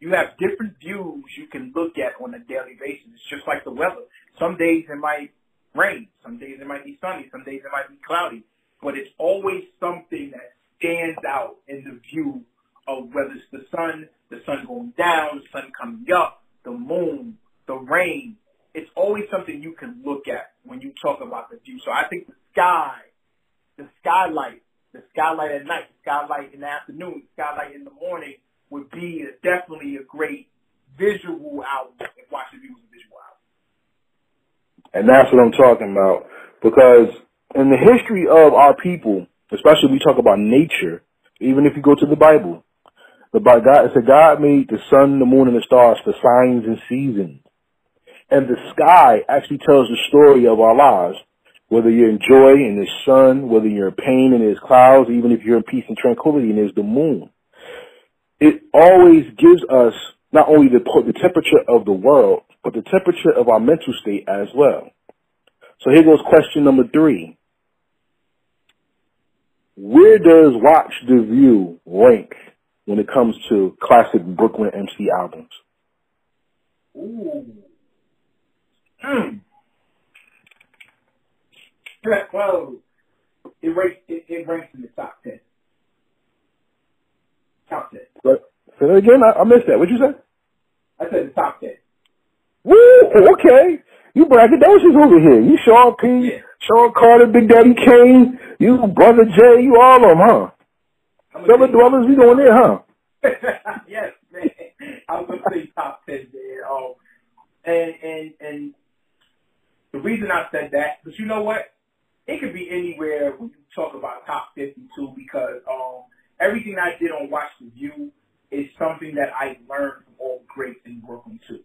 You have different views you can look at on a daily basis. It's just like the weather. Some days it might rain, some days it might be sunny, some days it might be cloudy, but it's always something that stands out in the view of whether it's the sun, the sun going down, the sun coming up, the moon, the rain, it's always something you can look at when you talk about the view. So I think the sky, the skylight, the skylight at night, the skylight in the afternoon, the skylight in the morning would be a, definitely a great visual album if the View was a visual album. And that's what I'm talking about. Because in the history of our people, especially we talk about nature, even if you go to the Bible, the God, it said God made the sun, the moon, and the stars for signs and seasons. And the sky actually tells the story of our lives. Whether you're in joy and there's sun, whether you're in pain and there's clouds, even if you're in peace and tranquility and there's the moon. It always gives us not only the, the temperature of the world, but the temperature of our mental state as well. So here goes question number three. Where does Watch the View rank when it comes to classic Brooklyn MC albums? Ooh. Hmm. Well, it ranks it, it ranks in the top ten. Top ten. But say that again. I, I missed that. What'd you say? I said the top ten. Woo! Okay. You braggadocious over here. You Sean P, Yeah. Sean Carter, Big Daddy Kane, you Brother J, you all of them, huh? Gonna dwellers, we going there, huh? yes, man. I was gonna say top ten there. Um, and and and the reason I said that, but you know what? It could be anywhere when you talk about top fifty two because um everything I did on Watch the View is something that I learned from all greats in Brooklyn too.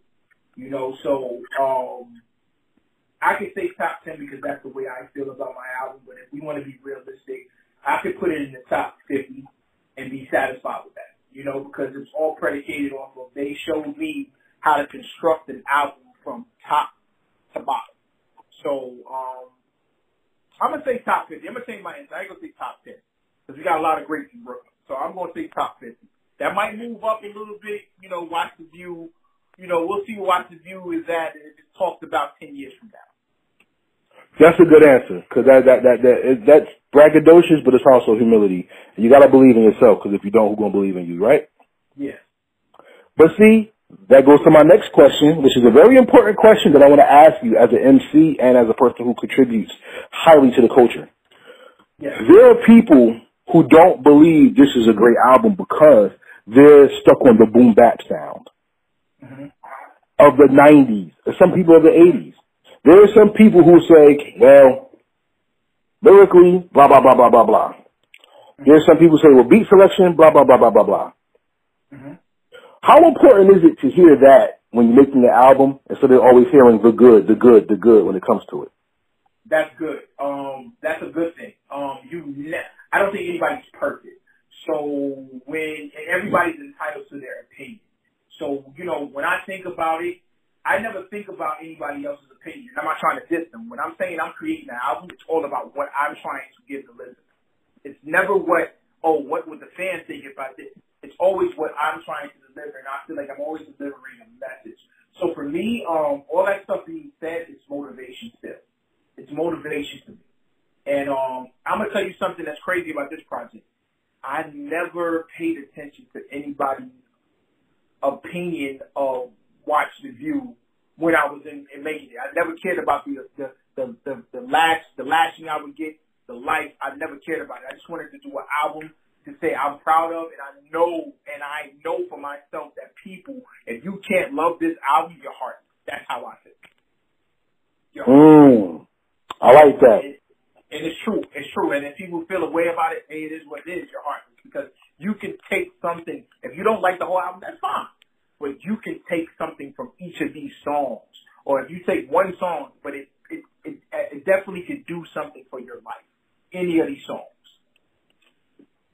You know, so um I could say top ten because that's the way I feel about my album. But if we want to be realistic, I could put it in the top fifty and be satisfied with that. You know, because it's all predicated off of they showed me how to construct an album from top to bottom. So um I'm gonna say top fifty. I'm gonna change my answer. I ain't gonna say top ten because we got a lot of greats in Brooklyn. So I'm gonna say top fifty. That might move up a little bit. You know, watch the view. You know, we'll see what watch the view is at. and It's talked about ten years from now. That's a good answer, because that, that, that, that, it, that's braggadocious, but it's also humility. And you gotta believe in yourself, because if you don't, who's gonna believe in you, right? Yes. But see, that goes to my next question, which is a very important question that I want to ask you as an MC and as a person who contributes highly to the culture. Yes. There are people who don't believe this is a great album because they're stuck on the boom bap sound hmm of the 90s, some people of the 80s. There are some people who say, well, lyrically, blah, blah, blah, blah, blah, blah. There are some people who say, well, beat selection, blah, blah, blah, blah, blah, blah. hmm How important is it to hear that when you're making the album instead of always hearing the good, the good, the good when it comes to it? That's good. Um, that's a good thing. Um, you, ne- I don't think anybody's perfect. So when and everybody's entitled to their opinion. So you know, when I think about it, I never think about anybody else's opinion. I'm not trying to diss them. When I'm saying I'm creating an album, it's all about what I'm trying to give the listener. It's never what oh what would the fans think I did. It's always what I'm trying to deliver, and I feel like I'm always delivering a message. So for me, um, all that stuff being said is motivation still. It's motivation to me. And um, I'm gonna tell you something that's crazy about this project. I never paid attention to anybody's opinion of Watch the View when I was in, in making it. I never cared about the the the the, the lash the lashing I would get, the life. I never cared about it. I just wanted to do an album to say I'm proud of, and I know, and I know for myself that people, if you can't love this album, your heart. That's how I feel. Your. Mm. I like that. And, and it's true. It's true. And if people feel a way about it, hey, it is what it is. Your heart, because you can take something. If you don't like the whole album, that's fine. But you can take something from each of these songs, or if you take one song, but it it it, it definitely could do something for your life. Any of these songs.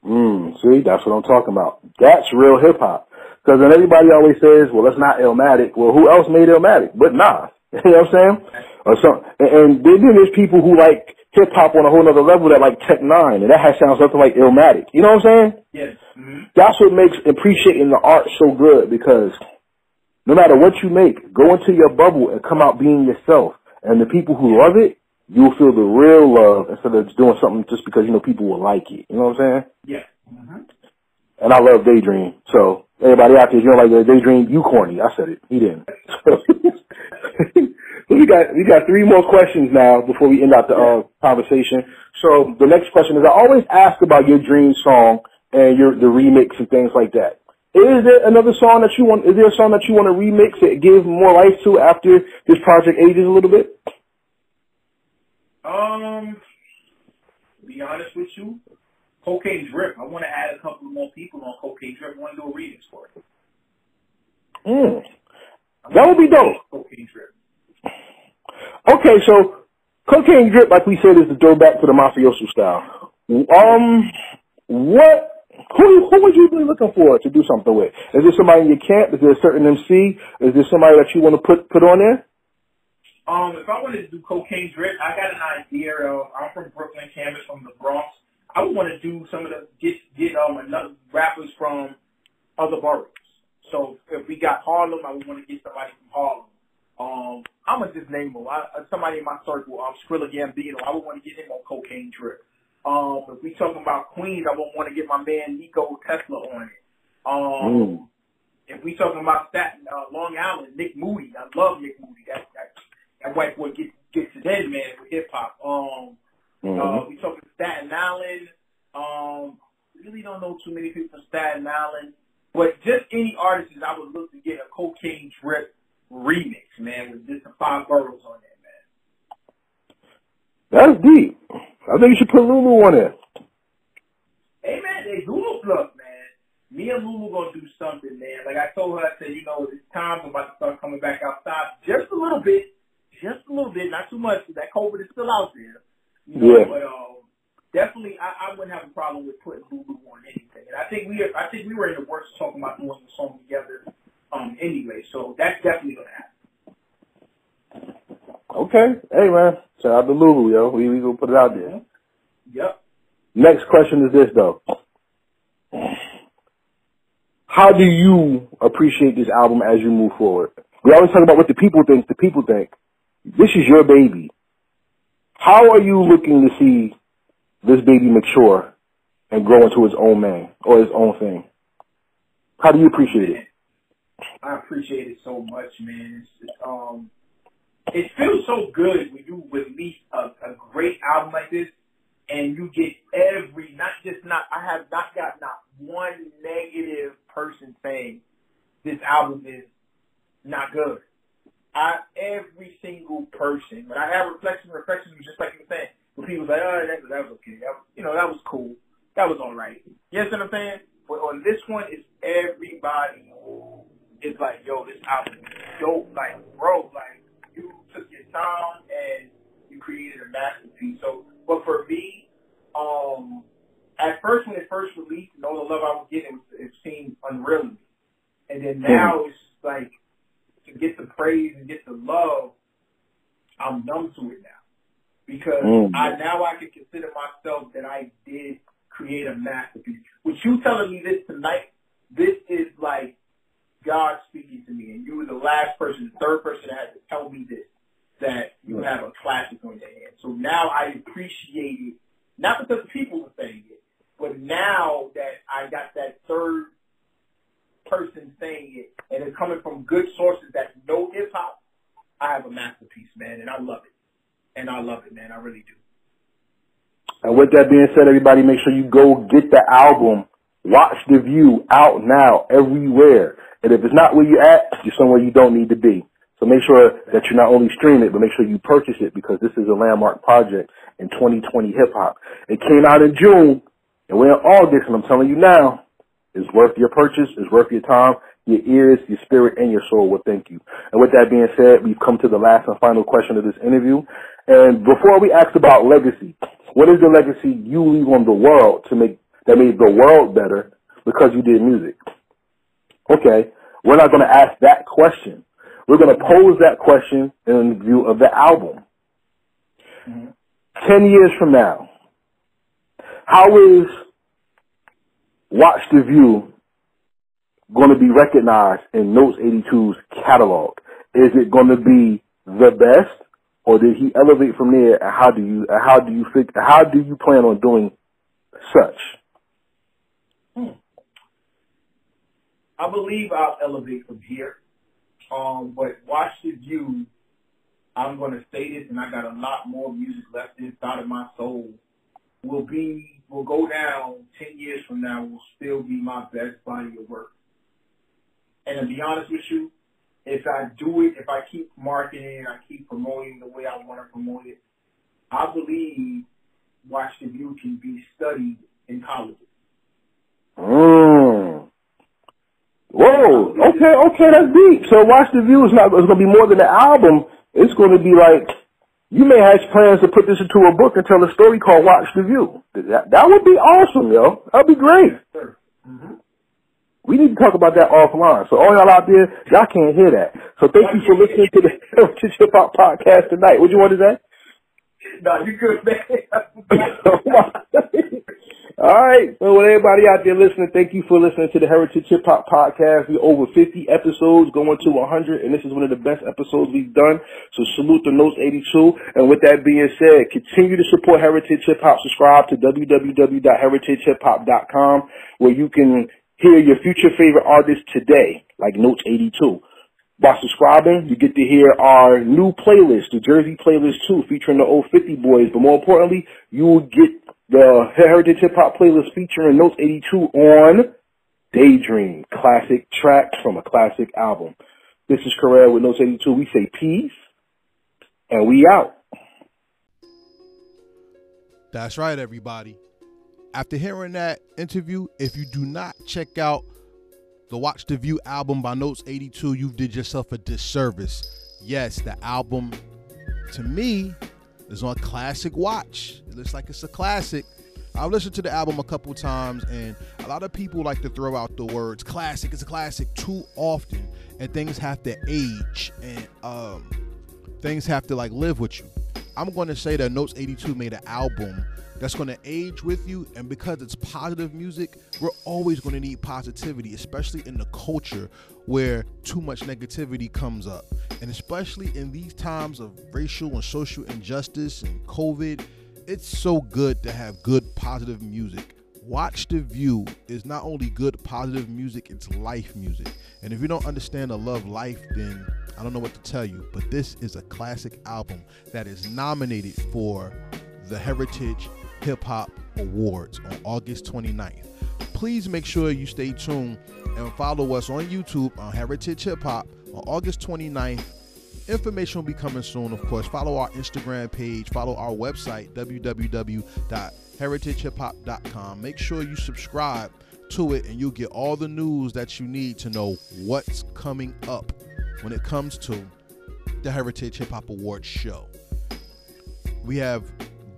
Mm, see, that's what I'm talking about. That's real hip hop. Because then everybody always says, well, that's not Illmatic. Well, who else made Illmatic? But nah. you know what I'm saying? Or some, and, and then there's people who like hip hop on a whole other level that like Tech N9ne, and that has sounds something like Illmatic. You know what I'm saying? That's what makes appreciating the art so good because no matter what you make, go into your bubble and come out being yourself. And the people who love it, you'll feel the real love instead of doing something just because you know people will like it. You know what I'm saying? Yeah. Mm-hmm. And I love Daydream. So everybody out there, if you don't like Daydream, you corny. I said it. He didn't. we got we got three more questions now before we end out the uh, conversation. So the next question is: I always ask about your dream song and your the remix and things like that. Is there another song that you want? Is there a song that you want to remix it, give more life to after this project ages a little bit? Um, be honest with you, Cocaine Drip. I want to add a couple more people on Cocaine Drip. I want to do a remix for it. Mm. That would be dope. Cocaine Drip. Okay, so cocaine drip, like we said, is the throwback to the mafioso style. Um, what? Who who would you be looking for to do something with? Is there somebody in your camp? Is there a certain MC? Is there somebody that you want to put put on there? Um, if I wanted to do Cocaine Drip, I got an idea of. I'm from Brooklyn, Canvas from the Bronx. I would want to do some of the get get um another rappers from other boroughs. So if we got Harlem, I would want to get somebody from Harlem. Um, I'm gonna just name them. I, somebody in my circle, um, Skrilla Gambino. I would want to get him on Cocaine Drip. Um, if we talking about Queens, I would want to get my man Nico Tesla on it. Um, Mm. if we talking about Staten, uh, Long Island, Nick Moody. I love Nick Moody. That that, that white boy gets gets it in, man, with hip hop. Um, Mhm. uh, we talking Staten Island. Um, really don't know too many people from Staten Island, but just any artists I would look to get a Cocaine Drip remix, man, with just the five boroughs on there, man. That's deep. I think you should put Lulu on it. Hey man, hey Lulu, look, man. Me and Lulu gonna do something, man. Like I told her, I said, you know, it's time I'm about to start coming back outside just a little bit, just a little bit, not too much. That COVID is still out there. You know, Yeah. But um, definitely, I, I wouldn't have a problem with putting Lulu on anything. And I think we, I think we were in the works of talking about doing a song together, um, anyway. So that's definitely gonna happen. Okay. Hey man, shout out to Lulu, yo. We we gonna put it out there. Yep. Next question is this though. How do you appreciate this album as you move forward? We always talk about what the people think, the people think. This is your baby. How are you looking to see this baby mature and grow into his own man or his own thing? How do you appreciate it? I appreciate it so much, man. It's, it's, um, it feels so good when you release a, a great album like this, and you get every not just not. I have not got not one negative person saying this album is not good. I every single person. When I have reflection, reflection just like you were saying. When people say, "Oh, that, that was okay," that, was- you know, that was cool, that was all right. You understand what I'm saying? But on this one, it's everybody is like, "Yo, this album is dope." Like, bro, like you took your time and you created a masterpiece. So, but for me, um, at first when it first released, and all the love I was getting, it, it seemed unreal to me. And then now it's like to get the praise and get the love, I'm numb to it now because Mm. I now I can consider myself that I did create a masterpiece. With you telling me this tonight, this is like God speaking to me, and you were the last person, the third person that had to tell me this, that you have a classic on your hands. So now I appreciate it, not because people were saying it, but now that I got that third person saying it, and it's coming from good sources that know hip hop, I have a masterpiece, man, and I love it. And I love it, man. I really do. And with that being said, everybody make sure you go get the album. Watch the view out now everywhere. And if it's not where you're at, you're somewhere you don't need to be. So make sure that you not only stream it, but make sure you purchase it because this is a landmark project in 2020 hip hop. It came out in June and we're in August and I'm telling you now, it's worth your purchase, it's worth your time, your ears, your spirit, and your soul will thank you. And with that being said, we've come to the last and final question of this interview. And before we ask about legacy, what is the legacy you leave on the world to make that made the world better because you did music? Okay, we're not going to ask that question. We're going to pose that question in view of the album. Mm-hmm. Ten years from now, how is Watch the View going to be recognized in Notes 82's catalog? Is it going to be the best? Or did he elevate from there? And how do you how do you think how do you plan on doing such? Hmm. I believe I'll elevate from here. Um, but watch the view. I'm going to say this, and I got a lot more music left inside of my soul. Will be will go down ten years from now. Will still be my best body of work. And to be honest with you, if I do it, if I keep marketing, I keep promoting the way I want to promote it, I believe Watch the View can be studied in colleges. Mm. Whoa. Okay. Okay. That's deep. So Watch the View is not. It's going to be more than an album. It's going to be like you may have plans to put this into a book and tell a story called Watch the View. That that would be awesome, yo. That'd be great. Mm-hmm. We need to talk about that offline. So all y'all out there, y'all can't hear that. So thank you for listening to the Heritage Hip Hop Podcast tonight. What you want to say? No, you good, man. all right. So with everybody out there listening, thank you for listening to the Heritage Hip Hop Podcast. We're over 50 episodes, going to 100, and this is one of the best episodes we've done. So salute the Notes 82. And with that being said, continue to support Heritage Hip Hop. Subscribe to www.heritagehiphop.com where you can hear your future favorite artists today, like Notes 82. By subscribing, you get to hear our new playlist, the Jersey Playlist 2, featuring the old 50 boys. But more importantly, you will get the Heritage Hip Hop playlist featuring Notes 82 on Daydream, classic tracks from a classic album. This is Carrera with Notes 82. We say peace, and we out. That's right, everybody after hearing that interview, if you do not check out the Watch the View album by Notes 82, you did yourself a disservice. Yes, the album to me is on classic watch. It looks like it's a classic. I've listened to the album a couple times, and a lot of people like to throw out the words classic. It's a classic too often, and things have to age, and um, things have to like live with you. I'm going to say that Notes 82 made an album that's going to age with you. And because it's positive music, we're always going to need positivity, especially in the culture where too much negativity comes up. And especially in these times of racial and social injustice and COVID, it's so good to have good, positive music. Watch the View is not only good, positive music, it's life music. And if you don't understand the love life, then I don't know what to tell you. But this is a classic album that is nominated for the Heritage Hip Hop Awards on August 29th. Please make sure you stay tuned and follow us on YouTube on Heritage Hip Hop on August 29th. Information will be coming soon, of course. Follow our Instagram page, follow our website, www.heritagehiphop.com. Make sure you subscribe to it and you'll get all the news that you need to know what's coming up when it comes to the Heritage Hip Hop Awards show. We have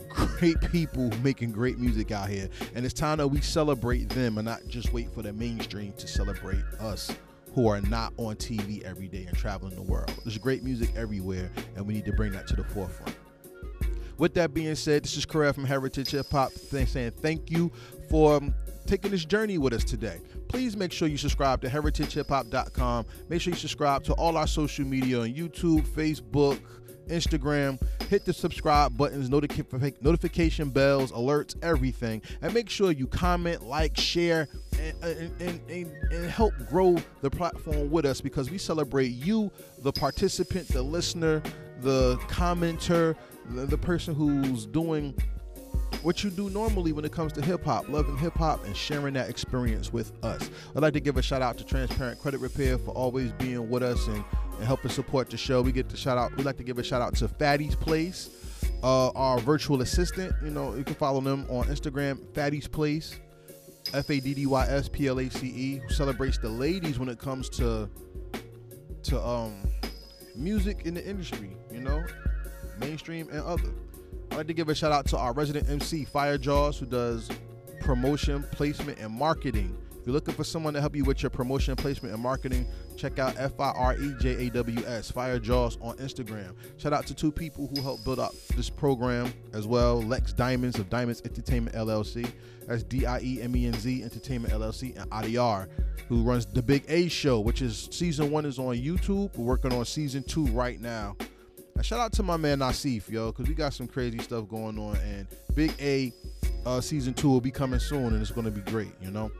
great people making great music out here. And it's time that we celebrate them and not just wait for the mainstream to celebrate us who are not on TV every day and traveling the world. There's great music everywhere, and we need to bring that to the forefront. With that being said, this is Correa from Heritage Hip Hop saying thank you for taking this journey with us today. Please make sure you subscribe to heritagehiphop.com. Make sure you subscribe to all our social media on YouTube, Facebook, Instagram. Hit the subscribe buttons, notification notification bells, alerts, everything. And make sure you comment, like, share, and, and, and, and, help grow the platform with us because we celebrate you, the participant, the listener, the commenter, the, the person who's doing what you do normally when it comes to hip hop, loving hip hop and sharing that experience with us. I'd like to give a shout out to Transparent Credit Repair for always being with us and, and helping support the show. We get to shout out. We'd like to give a shout out to Faddy's Place, uh, our virtual assistant. You know, you can follow them on Instagram, Faddy's Place, F A D D Y S P L A C E, who celebrates the ladies when it comes to to um music in the industry. You know, mainstream and other. I'd like to give a shout out to our resident MC, Fire Jaws, who does promotion, placement, and marketing. If you're looking for someone to help you with your promotion, placement, and marketing, check out F I R E J A W S, Fire Jaws on Instagram. Shout out to two people who helped build up this program as well Lex Diamonds of Diemenz Entertainment LLC. That's D I E M E N Z Entertainment LLC, and Adiar, who runs The Big A Show, which is season one is on YouTube. We're working on season two right now. Shout out to my man Nasif, yo, because we got some crazy stuff going on. And Big A uh, season two will be coming soon, and it's going to be great, you know.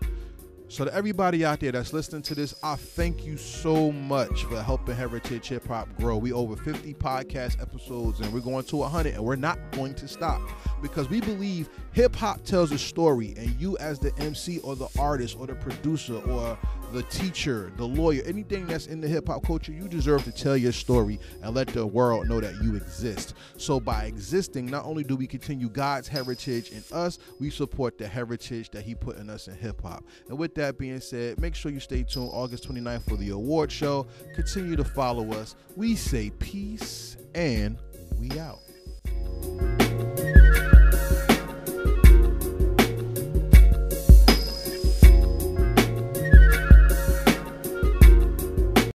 So to everybody out there that's listening to this, I thank you so much for helping Heritage Hip Hop grow. We over 50 podcast episodes and we're going to 100 and we're not going to stop because we believe hip hop tells a story and you as the MC or the artist or the producer or the teacher, the lawyer, anything that's in the hip hop culture, you deserve to tell your story and let the world know that you exist. So by existing, not only do we continue God's heritage in us, we support the heritage that he put in us in hip hop. And with that being said, make sure you stay tuned August 29th for the award show. Continue to follow us. We say peace and we out.